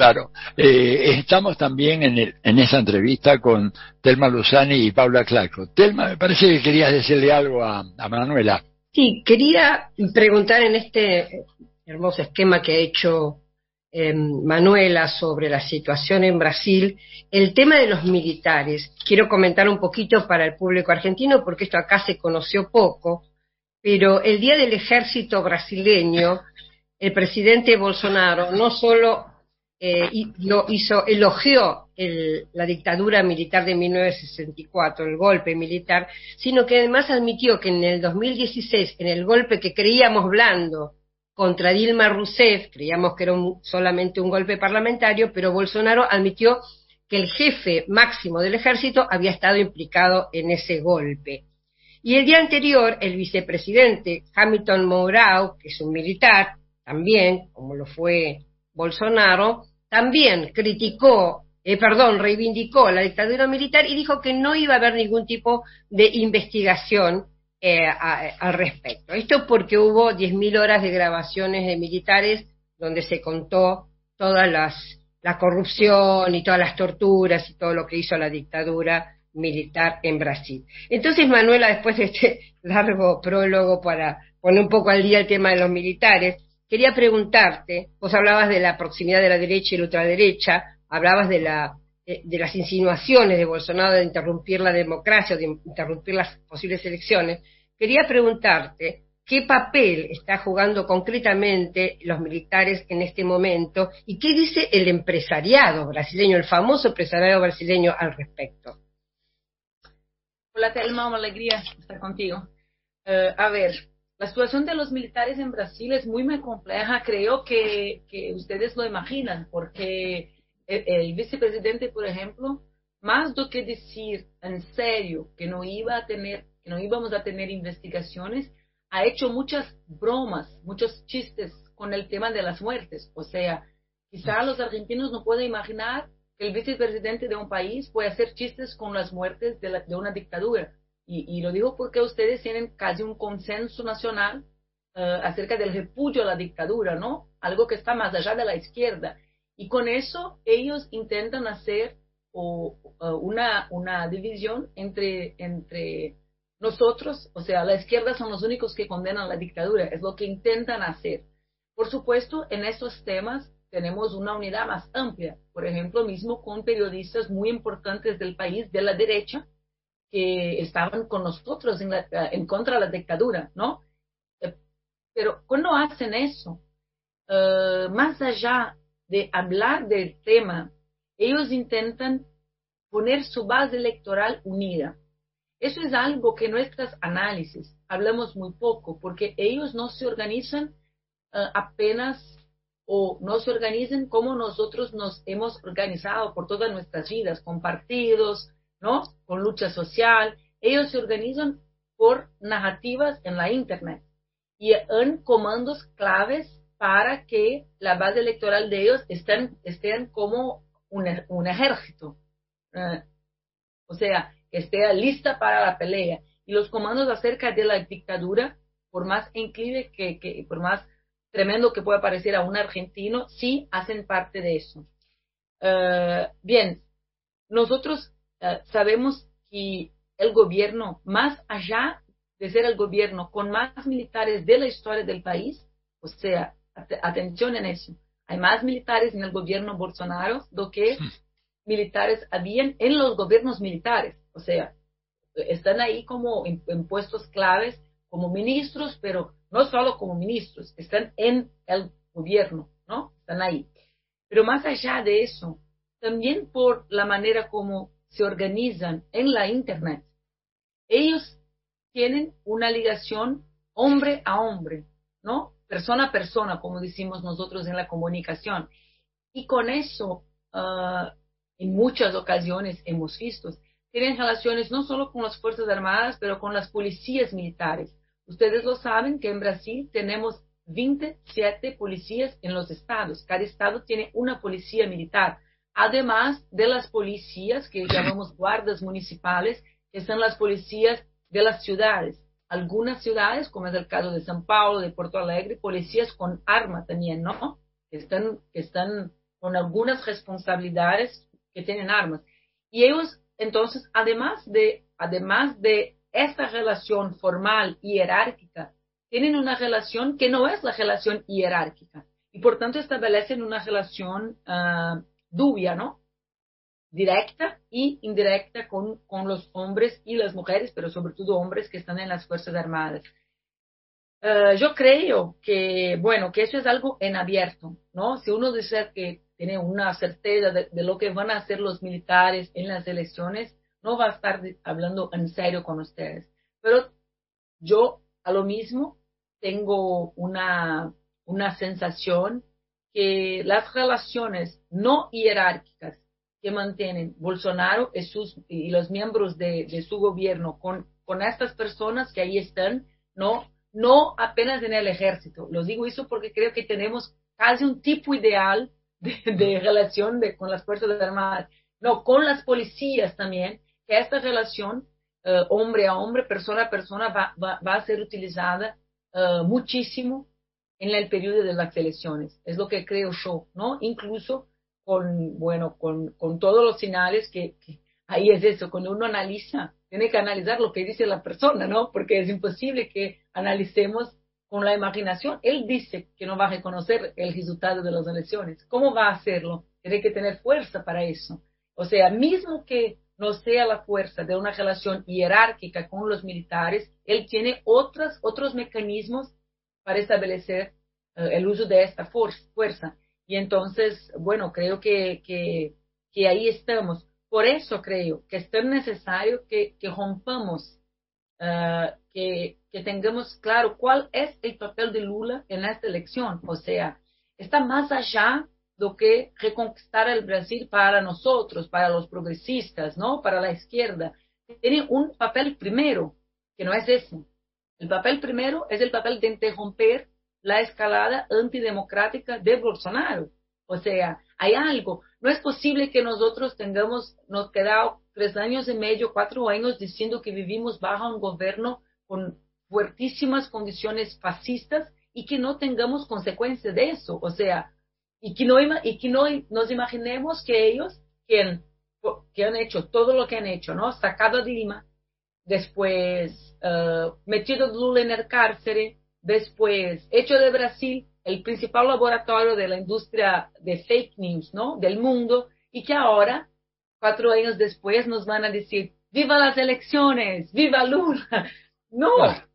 Claro. Eh, estamos también en, el, en esa entrevista con Telma Luzani y Paula Claco. Telma, me parece que querías decirle algo a, Manuela. Sí, quería preguntar en este hermoso esquema que ha hecho eh, Manuela sobre la situación en Brasil, el tema de los militares. Quiero comentar un poquito para el público argentino porque esto acá se conoció poco, pero el día del ejército brasileño, el presidente Bolsonaro no solo eh, lo hizo, elogió el, la dictadura militar de 1964, el golpe militar, sino que además admitió que en el 2016, en el golpe que creíamos blando, contra Dilma Rousseff, creíamos que era un, solamente un golpe parlamentario, pero Bolsonaro admitió que el jefe máximo del ejército había estado implicado en ese golpe. Y el día anterior, el vicepresidente Hamilton Mourão, que es un militar, también, como lo fue Bolsonaro, también criticó, eh, perdón, reivindicó la dictadura militar y dijo que no iba a haber ningún tipo de investigación eh, a, al respecto. Esto porque hubo 10.000 horas de grabaciones de militares donde se contó toda las, la corrupción y todas las torturas y todo lo que hizo la dictadura militar en Brasil. Entonces, Manuela, después de este [LAUGHS] largo prólogo para poner un poco al día el tema de los militares, quería preguntarte, vos hablabas de la proximidad de la derecha y la ultraderecha, hablabas de la de las insinuaciones de Bolsonaro de interrumpir la democracia o de interrumpir las posibles elecciones, quería preguntarte qué papel está jugando concretamente los militares en este momento y qué dice el empresariado brasileño, el famoso empresariado brasileño al respecto. Hola Telma, una alegría estar contigo. Eh, a ver, la situación de los militares en Brasil es muy, muy compleja, creo que, que ustedes lo imaginan, porque el, vicepresidente, por ejemplo, más do que decir en serio que no iba a tener, que no íbamos a tener investigaciones, ha hecho muchas bromas, muchos chistes con el tema de las muertes. O sea, quizá los argentinos no pueden imaginar que el vicepresidente de un país puede hacer chistes con las muertes de, la, de una dictadura. Y, y, lo digo porque ustedes tienen casi un consenso nacional uh, acerca del repudio a la dictadura, ¿no? Algo que está más allá de la izquierda. Y con eso ellos intentan hacer o, uh, una, una división entre, entre nosotros, o sea, la izquierda son los únicos que condenan la dictadura, es lo que intentan hacer. Por supuesto, en estos temas tenemos una unidad más amplia, por ejemplo, mismo con periodistas muy importantes del país, de la derecha, que estaban con nosotros en, la, en contra de la dictadura, ¿no? Pero cuando hacen eso, uh, más allá de hablar del tema, ellos intentan poner su base electoral unida. Eso es algo que en nuestras análisis hablamos muy poco, porque ellos no se organizan uh, apenas o no se organizan como nosotros nos hemos organizado por todas nuestras vidas, con partidos, ¿no? Con lucha social. Ellos se organizan por narrativas en la Internet y en comandos claves para que la base electoral de ellos estén, estén como un, un ejército. Uh, o sea, que esté lista para la pelea. Y los comandos acerca de la dictadura, por más inclive que, que por más tremendo que pueda parecer a un argentino, sí hacen parte de eso. Uh, bien, nosotros uh, sabemos que el gobierno, más allá de ser el gobierno con más militares de la historia del país, o sea, at atención en eso, hay más militares en el gobierno Bolsonaro do que militares habían en los gobiernos militares. O sea, están ahí como en, en, puestos claves, como ministros, pero no solo como ministros, están en el gobierno, ¿no? Están ahí. Pero más allá de eso, también por la manera como se organizan en la Internet, ellos tienen una ligación hombre a hombre, ¿no? Persona a persona, como decimos nosotros en la comunicación. Y con eso, uh, en muchas ocasiones hemos visto, tienen relaciones no solo con las Fuerzas Armadas, pero con las policías militares. Ustedes lo saben que en Brasil tenemos 27 policías en los estados. Cada estado tiene una policía militar, además de las policías que [CLEARS THROAT] llamamos guardas municipales, que son las policías de las ciudades. Algunas ciudades, como es el caso de São Paulo, de Porto Alegre, policías con arma también, ¿no? Que están, que están con algunas responsabilidades que tienen armas. Y ellos entonces, además de, además de esta relación formal y jerárquica, tienen una relación que no es la relación jerárquica y por tanto establecen una relación uh, dubia, ¿no? Directa y indirecta con, con, los hombres y las mujeres, pero sobre todo hombres que están en las Fuerzas Armadas. Uh, yo creo que, bueno, que eso es algo en abierto, ¿no? Si uno dice que tiene una certeza de, de, lo que van a hacer los militares en las elecciones, no va a estar hablando en serio con ustedes. Pero yo a lo mismo tengo una, una sensación que las relaciones no jerárquicas que mantienen Bolsonaro y, sus, y los miembros de, de, su gobierno con, con estas personas que ahí están, no, no apenas en el ejército. Lo digo eso porque creo que tenemos casi un tipo ideal de, de relación de, con las Fuerzas Armadas, no, con las policías también, que esta relación uh, hombre a hombre, persona a persona, va, va, va a ser utilizada uh, muchísimo en el periodo de las elecciones. Es lo que creo yo, ¿no? Incluso con, bueno, con, con todos los señales que, que, ahí es eso, cuando uno analiza, tiene que analizar lo que dice la persona, ¿no? Porque es imposible que analicemos con la imaginación. Él dice que no va a reconocer el resultado de las elecciones. ¿Cómo va a hacerlo? Tiene que tener fuerza para eso. O sea, mismo que no sea la fuerza de una relación jerárquica con los militares, él tiene otras, otros mecanismos para establecer uh, el uso de esta fuerza. Y entonces, bueno, creo que, que, que, ahí estamos. Por eso creo que es tan necesario que, que rompamos uh, que, que tengamos claro cuál es el papel de Lula en esta elección. O sea, está más allá do que reconquistar el Brasil para nosotros, para los progresistas, ¿no? Para la izquierda. Tiene un papel primero, que no es ese. El papel primero es el papel de interromper la escalada antidemocrática de Bolsonaro. O sea, hay algo. No es posible que nosotros tengamos, nos quedado tres años y medio, cuatro años diciendo que vivimos bajo un gobierno con fuertísimas condiciones fascistas y que no tengamos consecuencias de eso. O sea, y que no, y que no nos imaginemos que ellos, que, han hecho todo lo que han hecho, ¿no? Sacado a Lima, después uh, metido Lula en el cárcel, después hecho de Brasil el principal laboratorio de la industria de fake news, ¿no? Del mundo, y que ahora, cuatro años después, nos van a decir, viva las elecciones, viva Lula. [LAUGHS] No,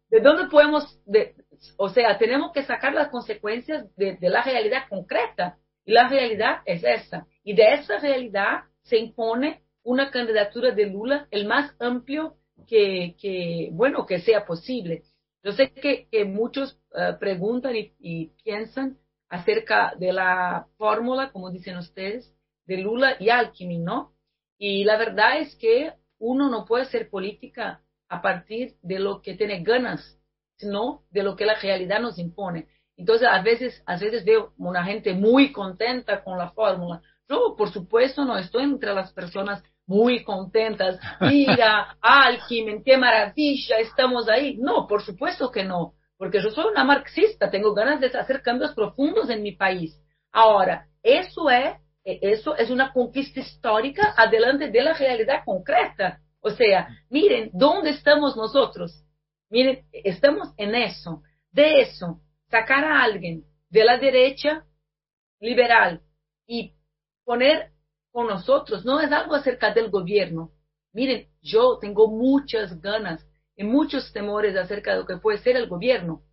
¿de dónde podemos, de, o sea, tenemos que sacar las consecuencias de, de, la realidad concreta. Y la realidad es esa. Y de esa realidad se impone una candidatura de Lula el más amplio que, que bueno, que sea posible. Yo sé que, que muchos uh, preguntan y, y, piensan acerca de la fórmula, como dicen ustedes, de Lula y Alckmin, ¿no? Y la verdad es que uno no puede hacer política a partir de lo que tiene ganas sino de lo que la realidad nos impone. Entonces, a veces, a veces veo una gente muy contenta con la fórmula. Yo, por supuesto, no estoy entre las personas muy contentas. Mira, Alckmin, [LAUGHS] qué maravilla, estamos ahí. No, por supuesto que no, porque yo soy una marxista, tengo ganas de hacer cambios profundos en mi país. Ahora, eso es, eso es una conquista histórica adelante de la realidad concreta. O sea, miren, ¿dónde estamos nosotros? Miren, estamos en eso. De eso, sacar a alguien de la derecha liberal y poner con nosotros no es algo acerca del gobierno. Miren, yo tengo muchas ganas y muchos temores acerca de lo que puede ser el gobierno,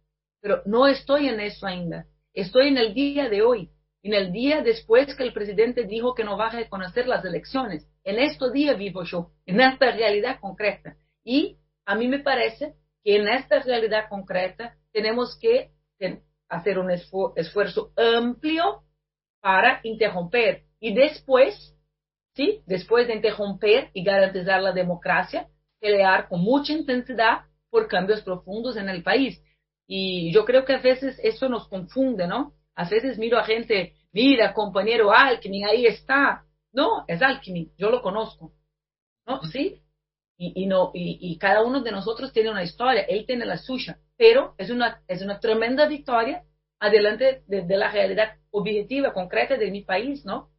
pero no estoy en eso ainda. Estoy en el día de hoy, en el día después que el presidente dijo que no va a reconocer las elecciones. En este día vivo yo, en esta realidad concreta. Y a mí me parece que en esta realidad concreta tenemos que hacer un esfuerzo amplio para interromper y después, ¿sí? Después de interromper y garantizar la democracia, pelear con mucha intensidad por cambios profundos en el país. Y yo creo que a veces eso nos confunde, ¿no? A veces miro a gente, mira, compañero Alckmin, ahí está. No, es Alckmin, yo lo conozco. ¿No? ¿Sí? y, y, no, y, y, cada uno de nosotros tiene una historia, él tiene la suya, pero es una, es una tremenda victoria adelante de, de la realidad objetiva, concreta de mi país, ¿no?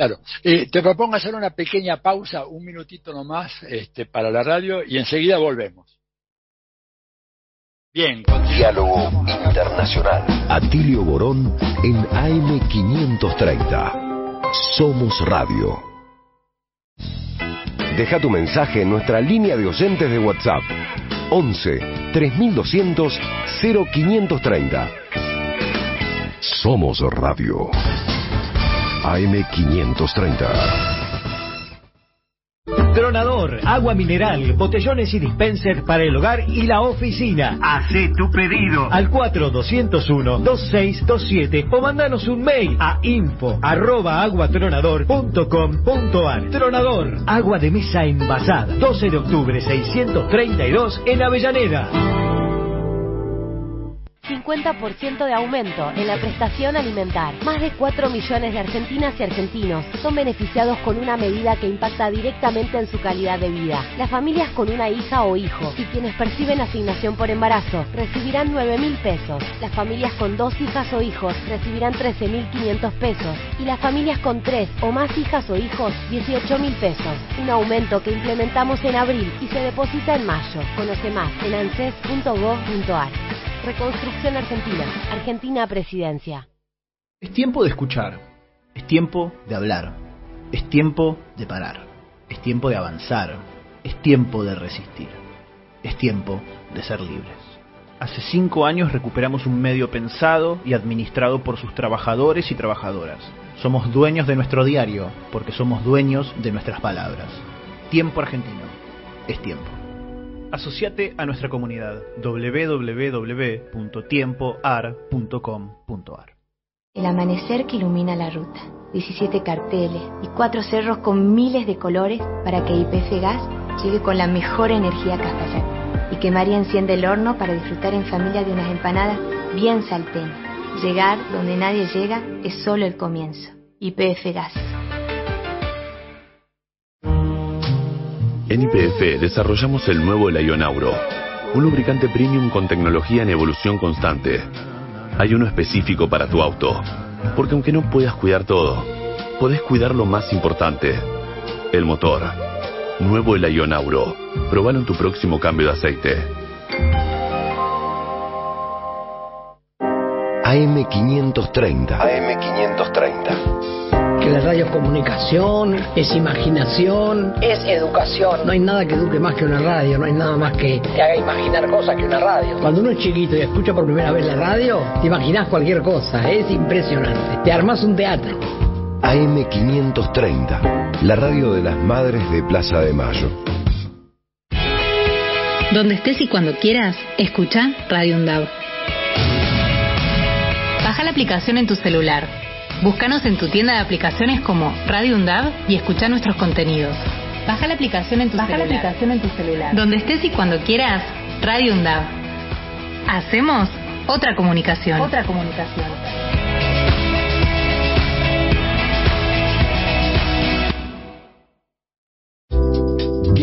Claro. Eh, te propongo hacer una pequeña pausa, un minutito nomás, este, para la radio y enseguida volvemos. Bien. Con... Diálogo Internacional. Atilio Borón en AM530. Somos Radio. Deja tu mensaje en nuestra línea de oyentes de WhatsApp 11 3200 0530. Somos Radio AM530. Tronador, agua mineral, botellones y dispenser para el hogar y la oficina. Hacé tu pedido al 4201-2627 o mandanos un mail a info arroba aguatronador.com.ar. Tronador, agua de mesa envasada, 12 de octubre 632 en Avellaneda. 50% de aumento en la prestación alimentar. Más de 4 millones de argentinas y argentinos son beneficiados con una medida que impacta directamente en su calidad de vida. Las familias con una hija o hijo y quienes perciben asignación por embarazo recibirán 9 mil pesos. Las familias con dos hijas o hijos recibirán 13 mil 500 pesos. Y las familias con tres o más hijas o hijos 18 mil pesos. Un aumento que implementamos en abril y se deposita en mayo. Conoce más en anses.gov.ar. Reconstrucción Argentina. Argentina Presidencia. Es tiempo de escuchar. Es tiempo de hablar. Es tiempo de parar. Es tiempo de avanzar. Es tiempo de resistir. Es tiempo de ser libres. Hace cinco años recuperamos un medio pensado y administrado por sus trabajadores y trabajadoras. Somos dueños de nuestro diario porque somos dueños de nuestras palabras. Tiempo argentino. Es tiempo. Asociate a nuestra comunidad www.tiempoar.com.ar. El amanecer que ilumina la ruta. 17 carteles y cuatro cerros con miles de colores para que IPF Gas llegue con la mejor energía a Cafayate. Y que María enciende el horno para disfrutar en familia de unas empanadas bien salteñas. Llegar donde nadie llega es solo el comienzo. IPF Gas. En IPF desarrollamos el nuevo Elayonauro, un lubricante premium con tecnología en evolución constante. Hay uno específico para tu auto, porque aunque no puedas cuidar todo, podés cuidar lo más importante, el motor. Nuevo Elayonauro. Probalo en tu próximo cambio de aceite. AM530. AM530. La radio es comunicación, es imaginación, es educación. No hay nada que eduque más que una radio, no hay nada más que te haga imaginar cosas que una radio. Cuando uno es chiquito y escucha por primera vez la radio, te imaginas cualquier cosa, es impresionante. Te armas un teatro. AM530. La radio de las madres de Plaza de Mayo. Donde estés y cuando quieras, escucha Radio UNDAV. Baja la aplicación en tu celular. Búscanos en tu tienda de aplicaciones como Radio UNDAV y escucha nuestros contenidos. Baja la aplicación en tu Baja la celular. aplicación en tu celular. Donde estés y cuando quieras, Radio UNDAV. Hacemos otra comunicación. Otra comunicación.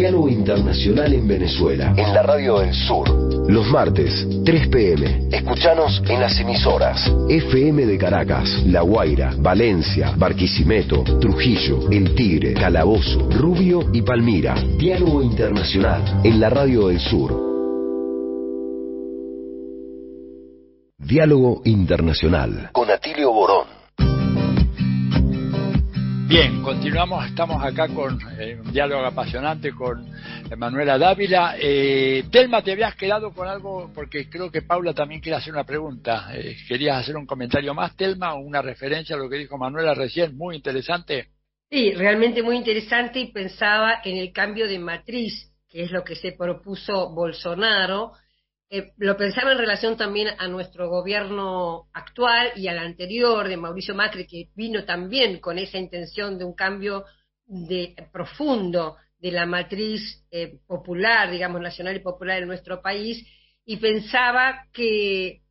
Diálogo Internacional en Venezuela. En la Radio del Sur. Los martes, 3 pm. Escuchanos en las emisoras. FM de Caracas, La Guaira, Valencia, Barquisimeto, Trujillo, El Tigre, Calabozo, Rubio y Palmira. Diálogo Internacional en la Radio del Sur. Diálogo Internacional. Con Atilio Borón. Bien, continuamos, estamos acá con eh, un diálogo apasionante con Manuela Dávila. Eh, Telma, te habías quedado con algo, porque creo que Paula también quiere hacer una pregunta. Eh, ¿Querías hacer un comentario más, Telma, o una referencia a lo que dijo Manuela recién? Muy interesante. Sí, realmente muy interesante y pensaba en el cambio de matriz, que es lo que se propuso Bolsonaro. Eh, lo pensaba en relación también a nuestro gobierno actual y al anterior de Mauricio Macri, que vino también con esa intención de un cambio de, profundo de la matriz eh, popular, digamos, nacional y popular en nuestro país, y pensaba que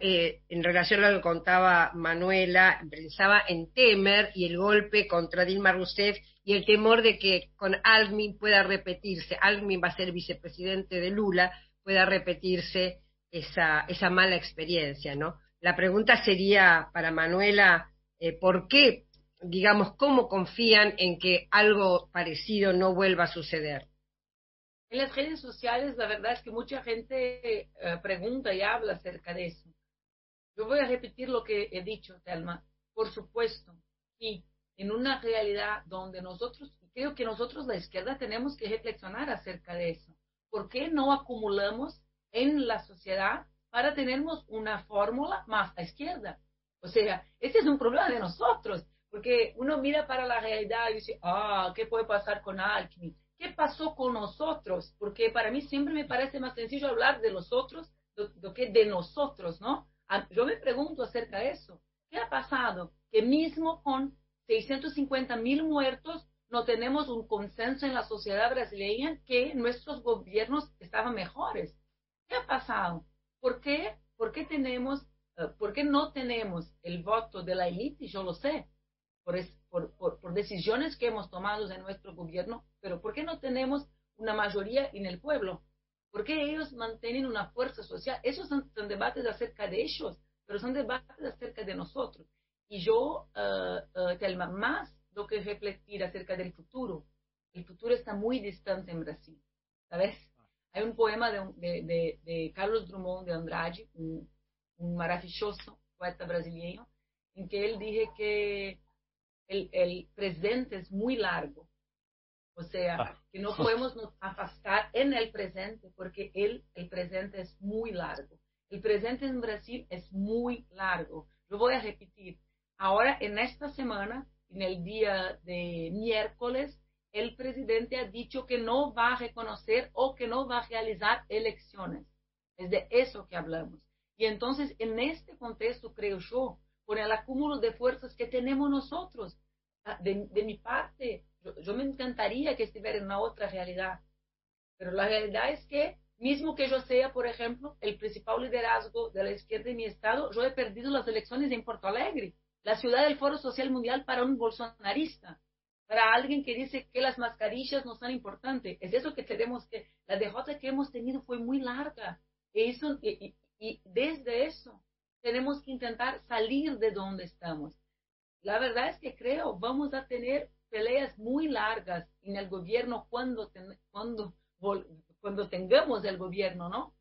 eh, en relación a lo que contaba Manuela, pensaba en Temer y el golpe contra Dilma Rousseff y el temor de que con Almin pueda repetirse, Almin va a ser vicepresidente de Lula, pueda repetirse esa, esa mala experiencia, ¿no? La pregunta sería para Manuela, eh, ¿por qué, digamos, cómo confían en que algo parecido no vuelva a suceder? En las redes sociales, la verdad es que mucha gente eh, pregunta y habla acerca de eso. Yo voy a repetir lo que he dicho, Telma. Por supuesto, y en una realidad donde nosotros, creo que nosotros, la izquierda, tenemos que reflexionar acerca de eso. ¿Por qué no acumulamos en la sociedad para tenernos una fórmula más a izquierda? O sea, ese es un problema de nosotros, porque uno mira para la realidad y dice, ah, ¿qué puede pasar con Alckmin? ¿Qué pasó con nosotros? Porque para mí siempre me parece más sencillo hablar de los otros do, do que de nosotros, ¿no? Ah, Yo me pregunto acerca de eso. ¿Qué ha pasado? Que mismo con 650 mil muertos, no tenemos un consenso en la sociedad brasileña que nuestros gobiernos estaban mejores. ¿Qué ha pasado? ¿Por qué? ¿Por qué tenemos, eh, por qué no tenemos el voto de la élite? Yo lo sé, por, es- por, por, decisiones que hemos tomado en nuestro gobierno, pero ¿por qué no tenemos una mayoría en el pueblo? ¿Por qué ellos mantienen una fuerza social? Esos son, son debates acerca de ellos, pero son debates acerca de nosotros. Y yo, eh, Telma, más lo que refletir acerca del futuro. El futuro está muy distante en Brasil, ¿sabes? Hay un poema de, de, de, de Carlos Drummond de Andrade, un, un maravilloso poeta brasileño, en que él dije que el, el presente es muy largo. O sea, que no podemos nos afastar en el presente porque el, el presente es muy largo. El presente en Brasil es muy largo. Lo voy a repetir. Ahora, en esta semana, en el día de miércoles, el presidente ha dicho que no va a reconocer o que no va a realizar elecciones. Es de eso que hablamos. Y entonces, en este contexto, creo yo, con el acúmulo de fuerzas que tenemos nosotros, ah, de, mi parte, yo, me encantaría que estuviera en una otra realidad, pero la realidad es que, mismo que yo sea, por ejemplo, el principal liderazgo de la izquierda en mi estado, yo he perdido las elecciones en Porto Alegre, la ciudad del Foro Social Mundial para un bolsonarista para alguien que dice que las mascarillas no son importantes. Es eso que tenemos que, la derrota que hemos tenido fue muy larga. Y, eso, y, desde eso tenemos que intentar salir de donde estamos. La verdad es que creo vamos a tener peleas muy largas en el gobierno cuando, cuando, cuando tengamos el gobierno, ¿no?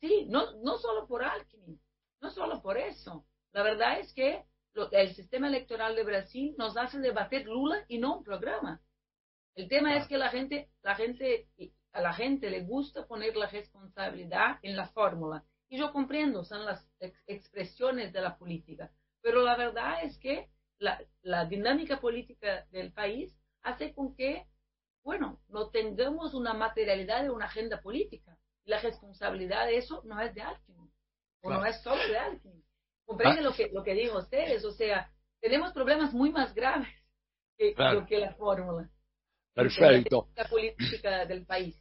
Sí, no, no solo por Alckmin, no solo por eso. La verdad es que el sistema electoral de Brasil nos hace debatir Lula y no un programa. El tema es que la gente, la gente, a la gente le gusta poner la responsabilidad en la fórmula. Y yo comprendo, son las expresiones de la política. Pero la verdad es que la, la dinámica política del país hace con que, bueno, no tengamos una materialidad de una agenda política. Y la responsabilidad de eso no es de alguien, o no es solo de alguien. Comprende ah. lo, que, lo que digo ustedes, o sea, tenemos problemas muy más graves que, que la fórmula. Perfecto. La política del país.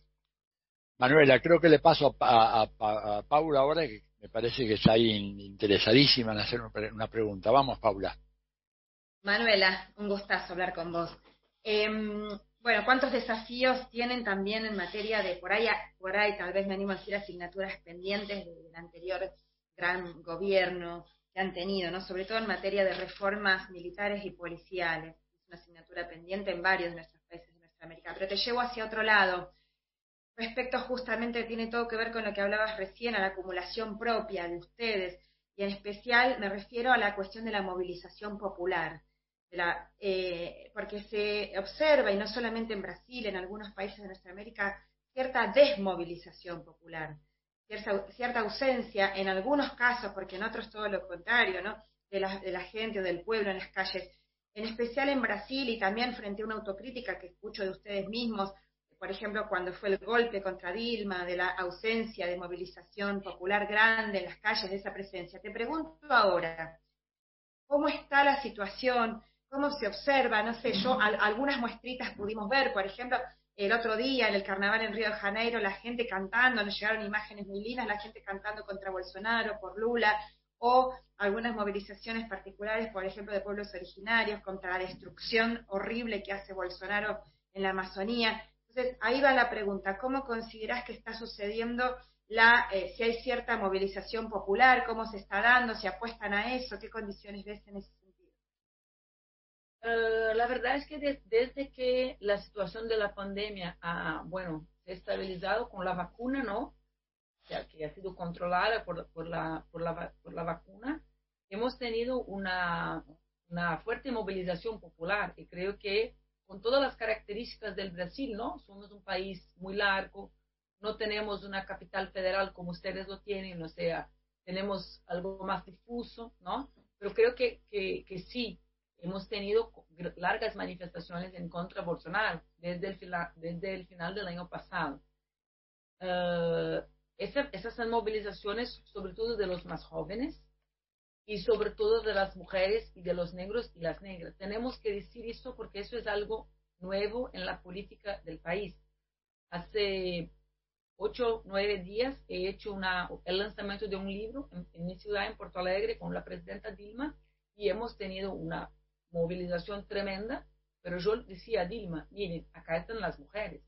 Manuela, creo que le paso a, a, Paula ahora, que me parece que está ahí interesadísima en hacer una pregunta. Vamos, Paula. Manuela, un gustazo hablar con vos. Em, bueno, ¿cuántos desafíos tienen también en materia de, por ahí, por ahí tal vez me animo a decir asignaturas pendientes del anterior gran gobierno que han tenido, ¿no? sobre todo en materia de reformas militares y policiales. Es una asignatura pendiente en varios de nuestros países de nuestra América. Pero te llevo hacia otro lado. Respecto justamente, tiene todo que ver con lo que hablabas recién, a la acumulación propia de ustedes, y en especial me refiero a la cuestión de la movilización popular. la, eh, porque se observa, y no solamente en Brasil, en algunos países de nuestra América, cierta desmovilización popular cierta, ausencia, en algunos casos, porque en otros todo lo contrario, ¿no? De la, de la gente, del pueblo en las calles, en especial en Brasil y también frente a una autocrítica que escucho de ustedes mismos, por ejemplo, cuando fue el golpe contra Dilma, de la ausencia de movilización popular grande en las calles, de esa presencia. Te pregunto ahora, ¿cómo está la situación? ¿Cómo se observa? No sé, yo algunas muestritas pudimos ver, por ejemplo, el otro día en el carnaval en Río de Janeiro, la gente cantando, nos llegaron imágenes muy lindas, la gente cantando contra Bolsonaro, por Lula, o algunas movilizaciones particulares, por ejemplo, de pueblos originarios contra la destrucción horrible que hace Bolsonaro en la Amazonía. Entonces, ahí va la pregunta, ¿cómo consideras que está sucediendo la, eh, si hay cierta movilización popular, cómo se está dando, si apuestan a eso, qué condiciones ves en ese eh, la verdad es que desde que la situación de la pandemia ha, bueno, se ha estabilizado con la vacuna, ¿no? Ya que ha sido controlada por, por, la, por, la, por la vacuna, hemos tenido una, una fuerte movilización popular y creo que con todas las características del Brasil, ¿no? Somos un país muy largo, no tenemos una capital federal como ustedes lo tienen, o sea, tenemos algo más difuso, ¿no? Pero creo que, que, que sí, hemos tenido largas manifestaciones en contra de Bolsonaro desde el, desde el final del año pasado. Uh, esas son movilizaciones sobre todo de los más jóvenes y sobre todo de las mujeres y de los negros y las negras. Tenemos que decir esto porque eso es algo nuevo en la política del país. Hace ocho, nueve días he hecho una, el lanzamiento de un libro en, en mi ciudad, en Porto Alegre, con la presidenta Dilma, y hemos tenido una movilización tremenda, pero yo decía a Dilma, miren, acá están las mujeres,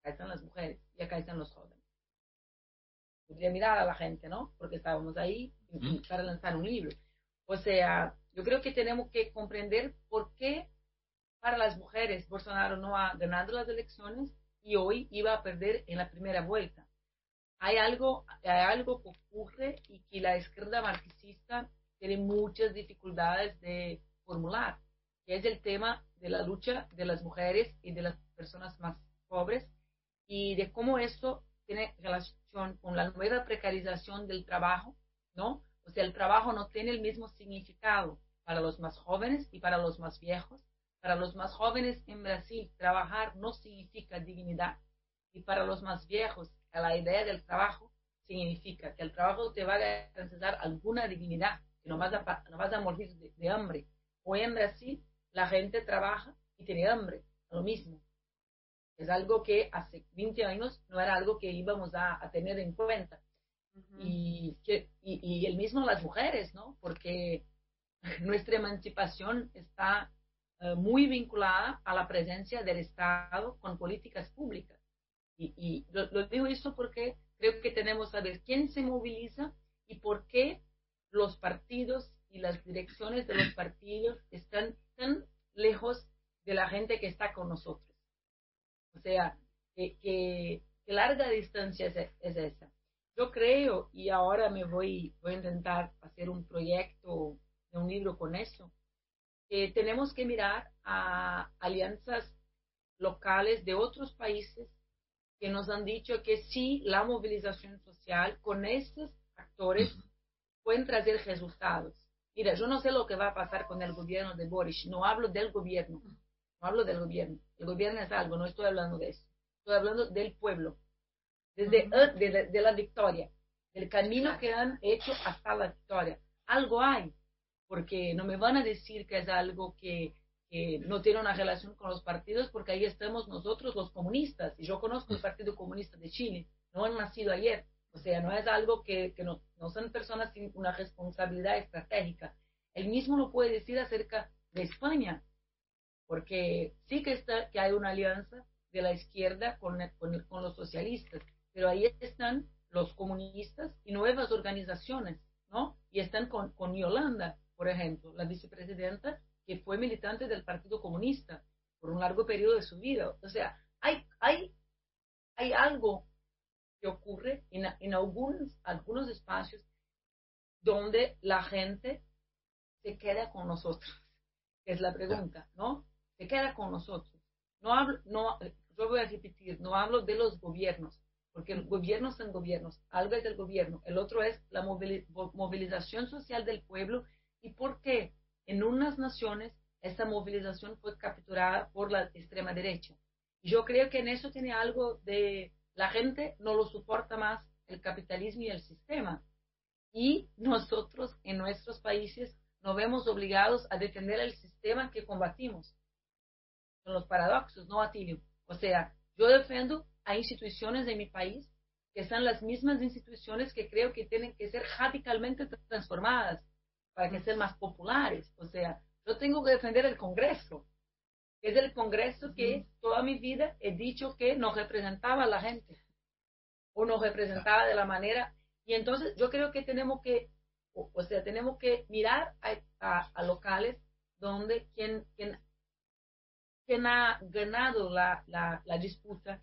acá están las mujeres y acá están los jóvenes. Podría mirar a la gente, ¿no? Porque estábamos ahí para lanzar un libro. O sea, yo creo que tenemos que comprender por qué para las mujeres Bolsonaro no ha ganado las elecciones y hoy iba a perder en la primera vuelta. Hay algo, hay algo que ocurre y que la izquierda marxista tiene muchas dificultades de formular, que es el tema de la lucha de las mujeres y de las personas más pobres y de cómo esto tiene relación con la nueva precarización del trabajo, ¿no? O sea, el trabajo no tiene el mismo significado para los más jóvenes y para los más viejos, para los más jóvenes en Brasil, trabajar no significa dignidad. Y para los más viejos, la idea del trabajo significa que el trabajo te va a garantizar alguna dignidad, que no vas a, no vas a morir de, hambre. Hoy en Brasil la gente trabaja y tiene hambre, lo mismo. Es algo que hace 20 años no era algo que íbamos a, tener en cuenta. y, que, y, y el mismo las mujeres, ¿no? Porque [LAUGHS] nuestra emancipación está eh, muy vinculada a la presencia del Estado con políticas públicas. Y, y lo, lo, digo eso porque creo que tenemos que saber quién se moviliza y por qué los partidos y las direcciones de los partidos están tan lejos de la gente que está con nosotros. O sea, que, que, larga distancia es, es, esa. Yo creo, y ahora me voy, voy a intentar hacer un proyecto de un libro con eso, que tenemos que mirar a alianzas locales de otros países que nos han dicho que sí, la movilización social con estos actores pueden traer resultados. Mira, yo no sé lo que va a pasar con el gobierno de Boris, no hablo del gobierno, no hablo del gobierno. El gobierno es algo, no estoy hablando de eso. Estoy hablando del pueblo, desde de, de, la victoria, del camino que han hecho hasta la victoria. Algo hay, porque no me van a decir que es algo que, que no tiene una relación con los partidos, porque ahí estamos nosotros los comunistas, y yo conozco el Partido Comunista de Chile, no han nacido ayer, o sea, no es algo que, no, son personas sin una responsabilidad estratégica. Él mismo lo puede decir acerca de España, porque sí que, está, que hay una alianza de la izquierda con los socialistas, pero ahí están los comunistas y nuevas organizaciones, ¿no? Y están con, con Yolanda, por ejemplo, la vicepresidenta que fue militante del Partido Comunista por un largo periodo de su vida. O sea, hay, hay, hay algo que ocurre en, en algunos, algunos espacios donde la gente se queda con nosotros, es la pregunta, ¿no? Se queda con nosotros. No hablo, no, yo voy a repetir, no hablo de los gobiernos, porque los gobiernos son gobiernos, algo es del gobierno, el otro es la movilización social del pueblo ¿Y por qué? En unas naciones esta movilización fue capturada por la extrema derecha. Yo creo que en eso tiene algo de la gente no lo soporta más el capitalismo y el sistema. Y nosotros en nuestros países nos vemos obligados a defender el sistema que combatimos. Son los paradoxos, ¿no, Atilio? O sea, yo defiendo a instituciones de mi país que son las mismas instituciones que creo que tienen que ser radicalmente transformadas para que sean más populares. O sea, yo tengo que defender el Congreso. Es el Congreso que toda mi vida he dicho que no representaba a la gente o no representaba de la manera. Y entonces yo creo que tenemos que, o, sea, tenemos que mirar a, a, locales donde quien, quien, quien, ha ganado la, la, la disputa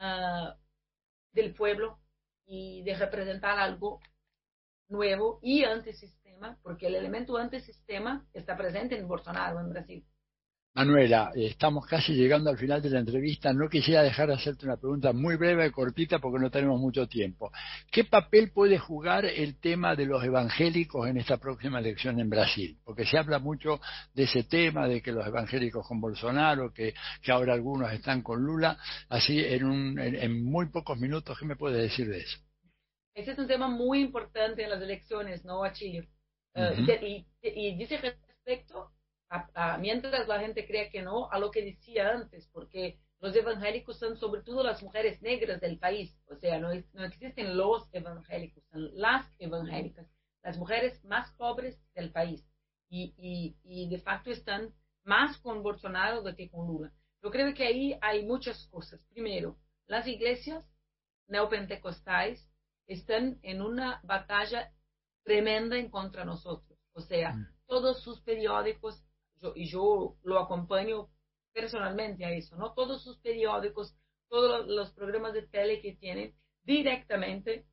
uh, del pueblo y de representar algo nuevo y antisistema, porque el elemento antisistema está presente en Bolsonaro en Brasil. Manuela, estamos casi llegando al final de la entrevista. No quisiera dejar de hacerte una pregunta muy breve y cortita porque no tenemos mucho tiempo. ¿Qué papel puede jugar el tema de los evangélicos en esta próxima elección en Brasil? Porque se habla mucho de ese tema, de que los evangélicos con Bolsonaro, que, que ahora algunos están con Lula. Así, en, un, en muy pocos minutos, ¿qué me puede decir de eso? Ese es un tema muy importante en las elecciones, ¿no, a Chile? Eh, y, dice respecto a, mientras la gente cree que no, a lo que decía antes, porque los evangélicos son sobre todo las mujeres negras del país, o sea, no, no existen los evangélicos, son las evangélicas, las mujeres más pobres del país, y, y, y de facto están más con Bolsonaro do que con Lula. Yo creo que ahí hay muchas cosas. Primero, las iglesias neopentecostais están en una batalla tremenda en contra nosotros. O sea, mm. todos sus periódicos, y yo lo acompaño personalmente a eso, ¿no? Todos sus periódicos, todos los programas de tele que tienen directamente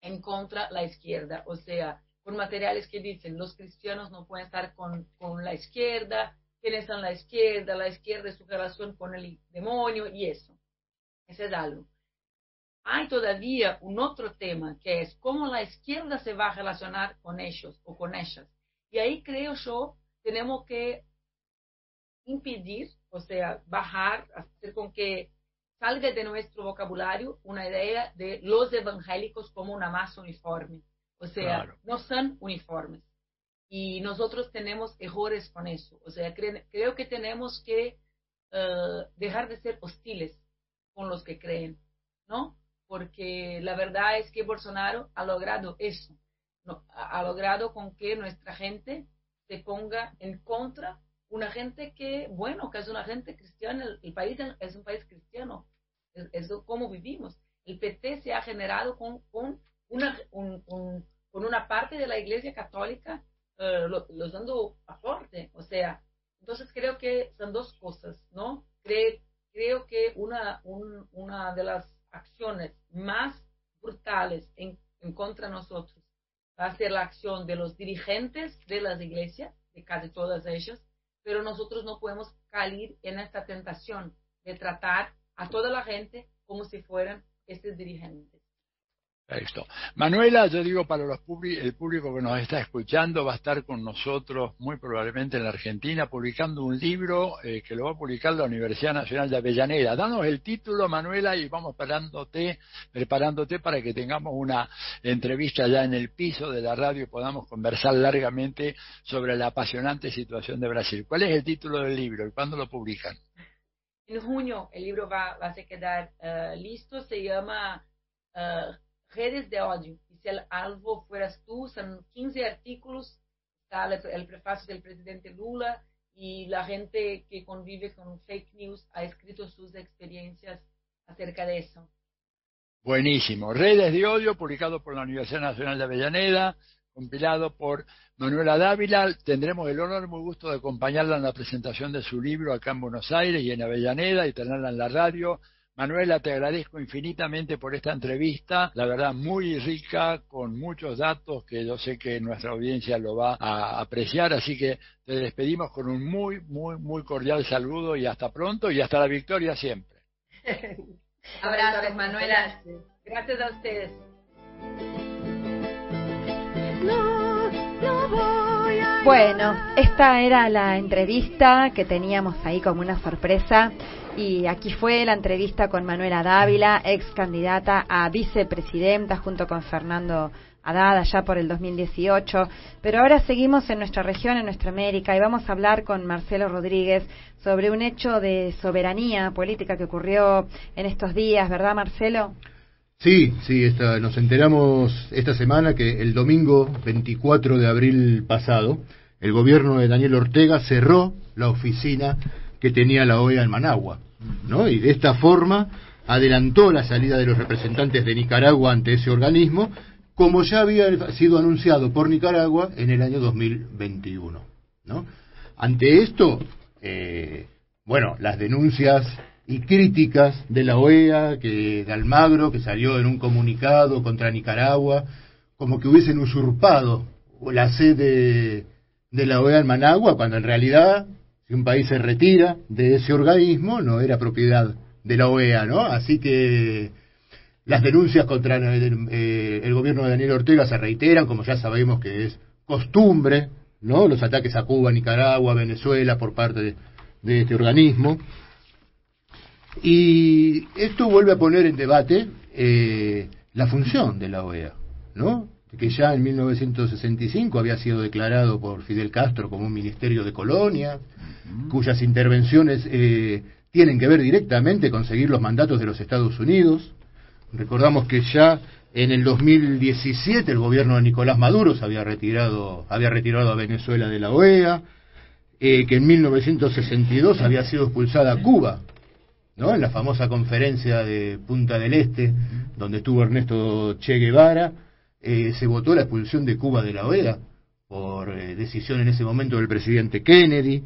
en contra la izquierda. O sea, con materiales que dicen los cristianos no pueden estar con, con la izquierda, quiénes están la izquierda, la izquierda es su relación con el demonio y eso. Ese es algo hay todavía un otro tema que es cómo la izquierda se va a relacionar con ellos o con ellas. Y ahí creo yo tenemos que impedir, o sea, bajar, hacer con que salga de nuestro vocabulario una idea de los evangélicos como una masa uniforme. O sea, no son uniformes. Y nosotros tenemos errores con eso. O sea, creo que tenemos que eh, dejar de ser hostiles con los que creen, ¿no? Porque la verdad es que Bolsonaro ha logrado eso. No, ha logrado con que nuestra gente se ponga en contra una gente que, bueno, que es una gente cristiana, el, país es un país cristiano, es, es, como vivimos. El PT se ha generado con, con, una, con una parte de la Iglesia Católica uh, lo, los dando aporte, o sea, entonces creo que son dos cosas, ¿no? Creo, creo que una, un, una de las acciones más brutales en, en contra de nosotros va a ser la acción de los dirigentes de las iglesias, de casi todas ellas, pero nosotros no podemos caer en esta tentación de tratar a toda la gente como si fueran estos dirigentes. Esto. Manuela, yo digo para los el público que nos está escuchando, va a estar con nosotros muy probablemente en la Argentina publicando un libro eh, que lo va a publicar la Universidad Nacional de Avellaneda. Danos el título, Manuela, y vamos preparándote, preparándote para que tengamos una entrevista ya en el piso de la radio y podamos conversar largamente sobre la apasionante situación de Brasil. ¿Cuál es el título del libro y cuándo lo publican? En junio el libro va, a quedar eh, listo, se llama... Eh, redes de odio. Y si el alvo fueras tú, son 15 artículos, está el prefacio del presidente Lula y la gente que convive con fake news ha escrito sus experiencias acerca de eso. Buenísimo. Redes de Odio, publicado por la Universidad Nacional de Avellaneda, compilado por Manuela Dávila. Tendremos el honor y muy gusto de acompañarla en la presentación de su libro acá en Buenos Aires y en Avellaneda y tenerla en la radio. Manuela, te agradezco infinitamente por esta entrevista, la verdad muy rica, con muchos datos que yo sé que nuestra audiencia lo va a apreciar, así que te despedimos con un muy, muy, muy cordial saludo y hasta pronto y hasta la victoria siempre. [LAUGHS] Abrazos, Manuela. Gracias a ustedes. Bueno, esta era la entrevista que teníamos ahí como una sorpresa y aquí fue la entrevista con Manuela Dávila, ex candidata a vicepresidenta junto con Fernando Haddad allá por el 2018. Pero ahora seguimos en nuestra región, en nuestra América, y vamos a hablar con Marcelo Rodríguez sobre un hecho de soberanía política que ocurrió en estos días, ¿verdad, Marcelo? Sí, sí, esta, nos enteramos esta semana que el domingo 24 de abril pasado, el gobierno de Daniel Ortega cerró la oficina que tenía la OEA en Managua. ¿no? Y de esta forma adelantó la salida de los representantes de Nicaragua ante ese organismo, como ya había sido anunciado por Nicaragua en el año 2021. ¿no? Ante esto, eh, bueno, las denuncias y críticas de la OEA, que de Almagro, que salió en un comunicado contra Nicaragua, como que hubiesen usurpado la sede de la OEA en Managua, cuando en realidad si un país se retira de ese organismo, no era propiedad de la OEA, ¿no? Así que las denuncias contra el, eh, gobierno de Daniel Ortega se reiteran, como ya sabemos que es costumbre, ¿no? Los ataques a Cuba, Nicaragua, Venezuela por parte de, este organismo. Y esto vuelve a poner en debate eh, la función de la OEA, ¿no? que ya en 1965 había sido declarado por Fidel Castro como un ministerio de colonias, cuyas intervenciones eh, tienen que ver directamente con seguir los mandatos de los Estados Unidos. Recordamos que ya en el 2017 el gobierno de Nicolás Maduro se había retirado, había retirado a Venezuela de la OEA, eh, que en 1962 había sido expulsada Cuba, ¿no? En la famosa conferencia de Punta del Este, donde estuvo Ernesto Che Guevara, eh, se votó la expulsión de Cuba de la OEA por decisión en ese momento del presidente Kennedy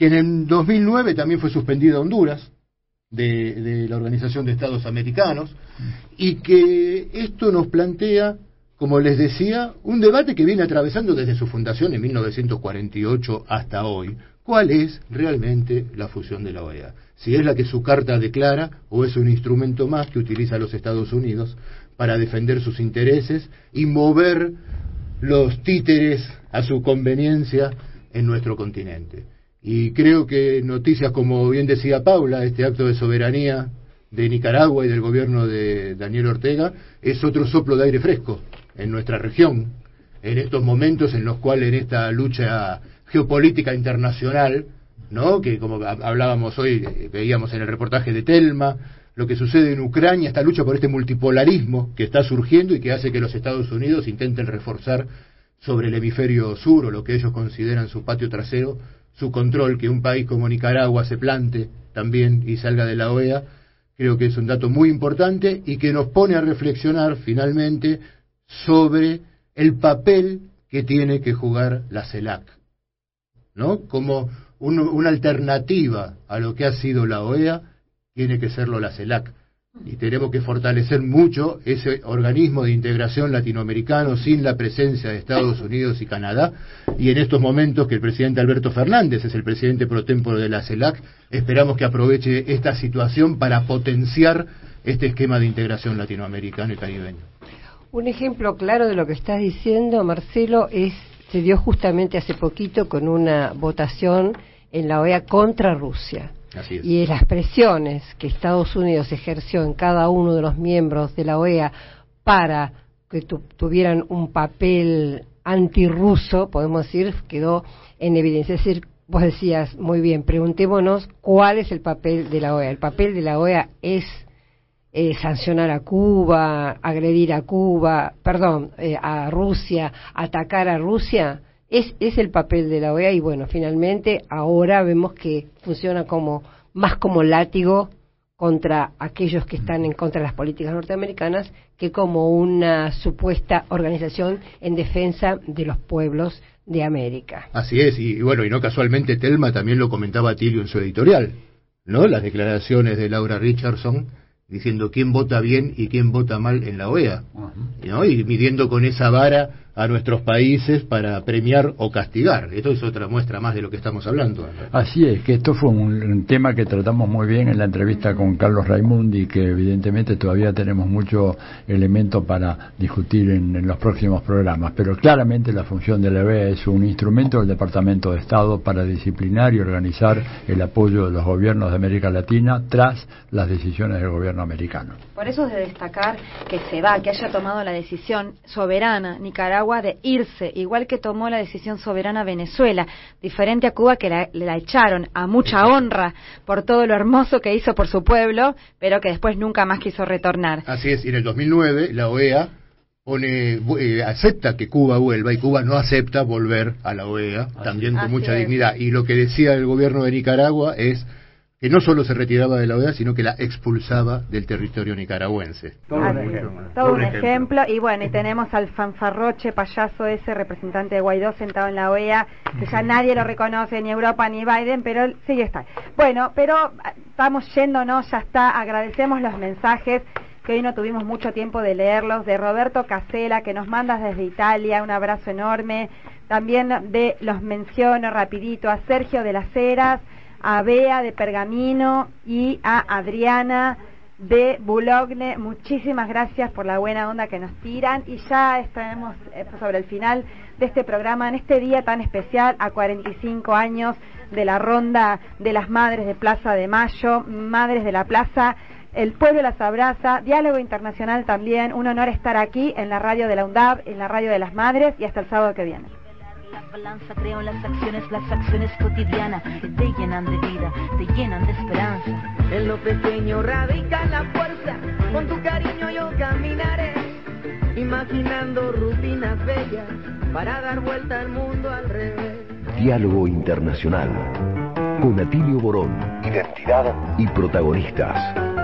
que en el 2009 también fue suspendida Honduras de, la Organización de Estados Americanos y que esto nos plantea, como les decía, un debate que viene atravesando desde su fundación en 1948 hasta hoy. ¿Cuál es realmente la fusión de la OEA? Si es la que su carta declara o es un instrumento más que utiliza los Estados Unidos para defender sus intereses y mover los títeres a su conveniencia en nuestro continente. Y creo que noticias como bien decía Paula, este acto de soberanía de Nicaragua y del gobierno de Daniel Ortega es otro soplo de aire fresco en nuestra región, en estos momentos en los cuales en esta lucha geopolítica internacional, ¿no? que como hablábamos hoy, eh, veíamos en el reportaje de Telma, lo que sucede en Ucrania, esta lucha por este multipolarismo que está surgiendo y que hace que los Estados Unidos intenten reforzar sobre el hemisferio sur o lo que ellos consideran su patio trasero, su control, que un país como Nicaragua se plante también y salga de la OEA, creo que es un dato muy importante y que nos pone a reflexionar finalmente sobre el papel que tiene que jugar la CELAC, ¿no? Como una alternativa a lo que ha sido la OEA, tiene que serlo la CELAC y tenemos que fortalecer mucho ese organismo de integración latinoamericano sin la presencia de Estados [LAUGHS] Unidos y Canadá y en estos momentos que el presidente Alberto Fernández es el presidente pro tempore de la CELAC esperamos que aproveche esta situación para potenciar este esquema de integración latinoamericano y caribeño. Un ejemplo claro de lo que estás diciendo, Marcelo, es se dio justamente hace poquito con una votación en la OEA contra Rusia y las presiones que Estados Unidos ejerció en cada uno de los miembros de la OEA para que tuvieran un papel antirruso, podemos decir, quedó en evidencia. Es decir, vos decías muy bien, preguntémonos cuál es el papel de la OEA. El papel de la OEA es eh, sancionar a Cuba, agredir a Cuba, perdón, eh, a Rusia, atacar a Rusia es, es el papel de la OEA y bueno, finalmente ahora vemos que funciona como más como látigo contra aquellos que están en contra de las políticas norteamericanas que como una supuesta organización en defensa de los pueblos de América. Así es, y, bueno, y no casualmente Telma también lo comentaba Tilio en su editorial, ¿no? Las declaraciones de Laura Richardson diciendo quién vota bien y quién vota mal en la OEA, ¿no? Y midiendo con esa vara a nuestros países para premiar o castigar. Esto es otra muestra más de lo que estamos hablando. Así es, que esto fue un, tema que tratamos muy bien en la entrevista con Carlos Raimundi, que evidentemente todavía tenemos mucho elemento para discutir en, los próximos programas, pero claramente la función de la OEA es un instrumento del Departamento de Estado para disciplinar y organizar el apoyo de los gobiernos de América Latina tras las decisiones del gobierno americano. Por eso es de destacar que se va, que haya tomado la decisión soberana Nicaragua de irse, igual que tomó la decisión soberana Venezuela, diferente a Cuba que la, la echaron a mucha honra por todo lo hermoso que hizo por su pueblo, pero que después nunca más quiso retornar. Así es, y en el 2009 la OEA pone, eh, acepta que Cuba vuelva y Cuba no acepta volver a la OEA, también con mucha dignidad. Y lo que decía el gobierno de Nicaragua es que no solo se retiraba de la OEA, sino que la expulsaba del territorio nicaragüense. Todo, un, ejemplo, todo un ejemplo. Y bueno, y tenemos al fanfarroche payaso ese, representante de Guaidó, sentado en la OEA, que ya nadie lo reconoce, ni Europa ni Biden, pero sigue está. Bueno, pero ah, estamos yéndonos, ya está. Agradecemos los mensajes que hoy no tuvimos mucho tiempo de leerlos, de Roberto Casela, que nos mandas desde Italia, un abrazo enorme. También de, los menciono rapidito, a Sergio de las Heras, a Bea de Pergamino y a Adriana de Boulogne. Muchísimas gracias por la buena onda que nos tiran y ya estaremos eh, sobre el final de este programa en este día tan especial a 45 años de la ronda de las madres de Plaza de Mayo, madres de la plaza. El pueblo las abraza, diálogo internacional también, un honor estar aquí en la radio de la UNDAB, en la radio de las madres y hasta el sábado que viene balanza creo en las acciones, las acciones cotidianas que te llenan de vida, te llenan de esperanza. En lo pequeño radica la fuerza, con tu cariño yo caminaré, imaginando rutinas bellas para dar vuelta al mundo al revés. Diálogo Internacional con Atilio Borón. Identidad y protagonistas.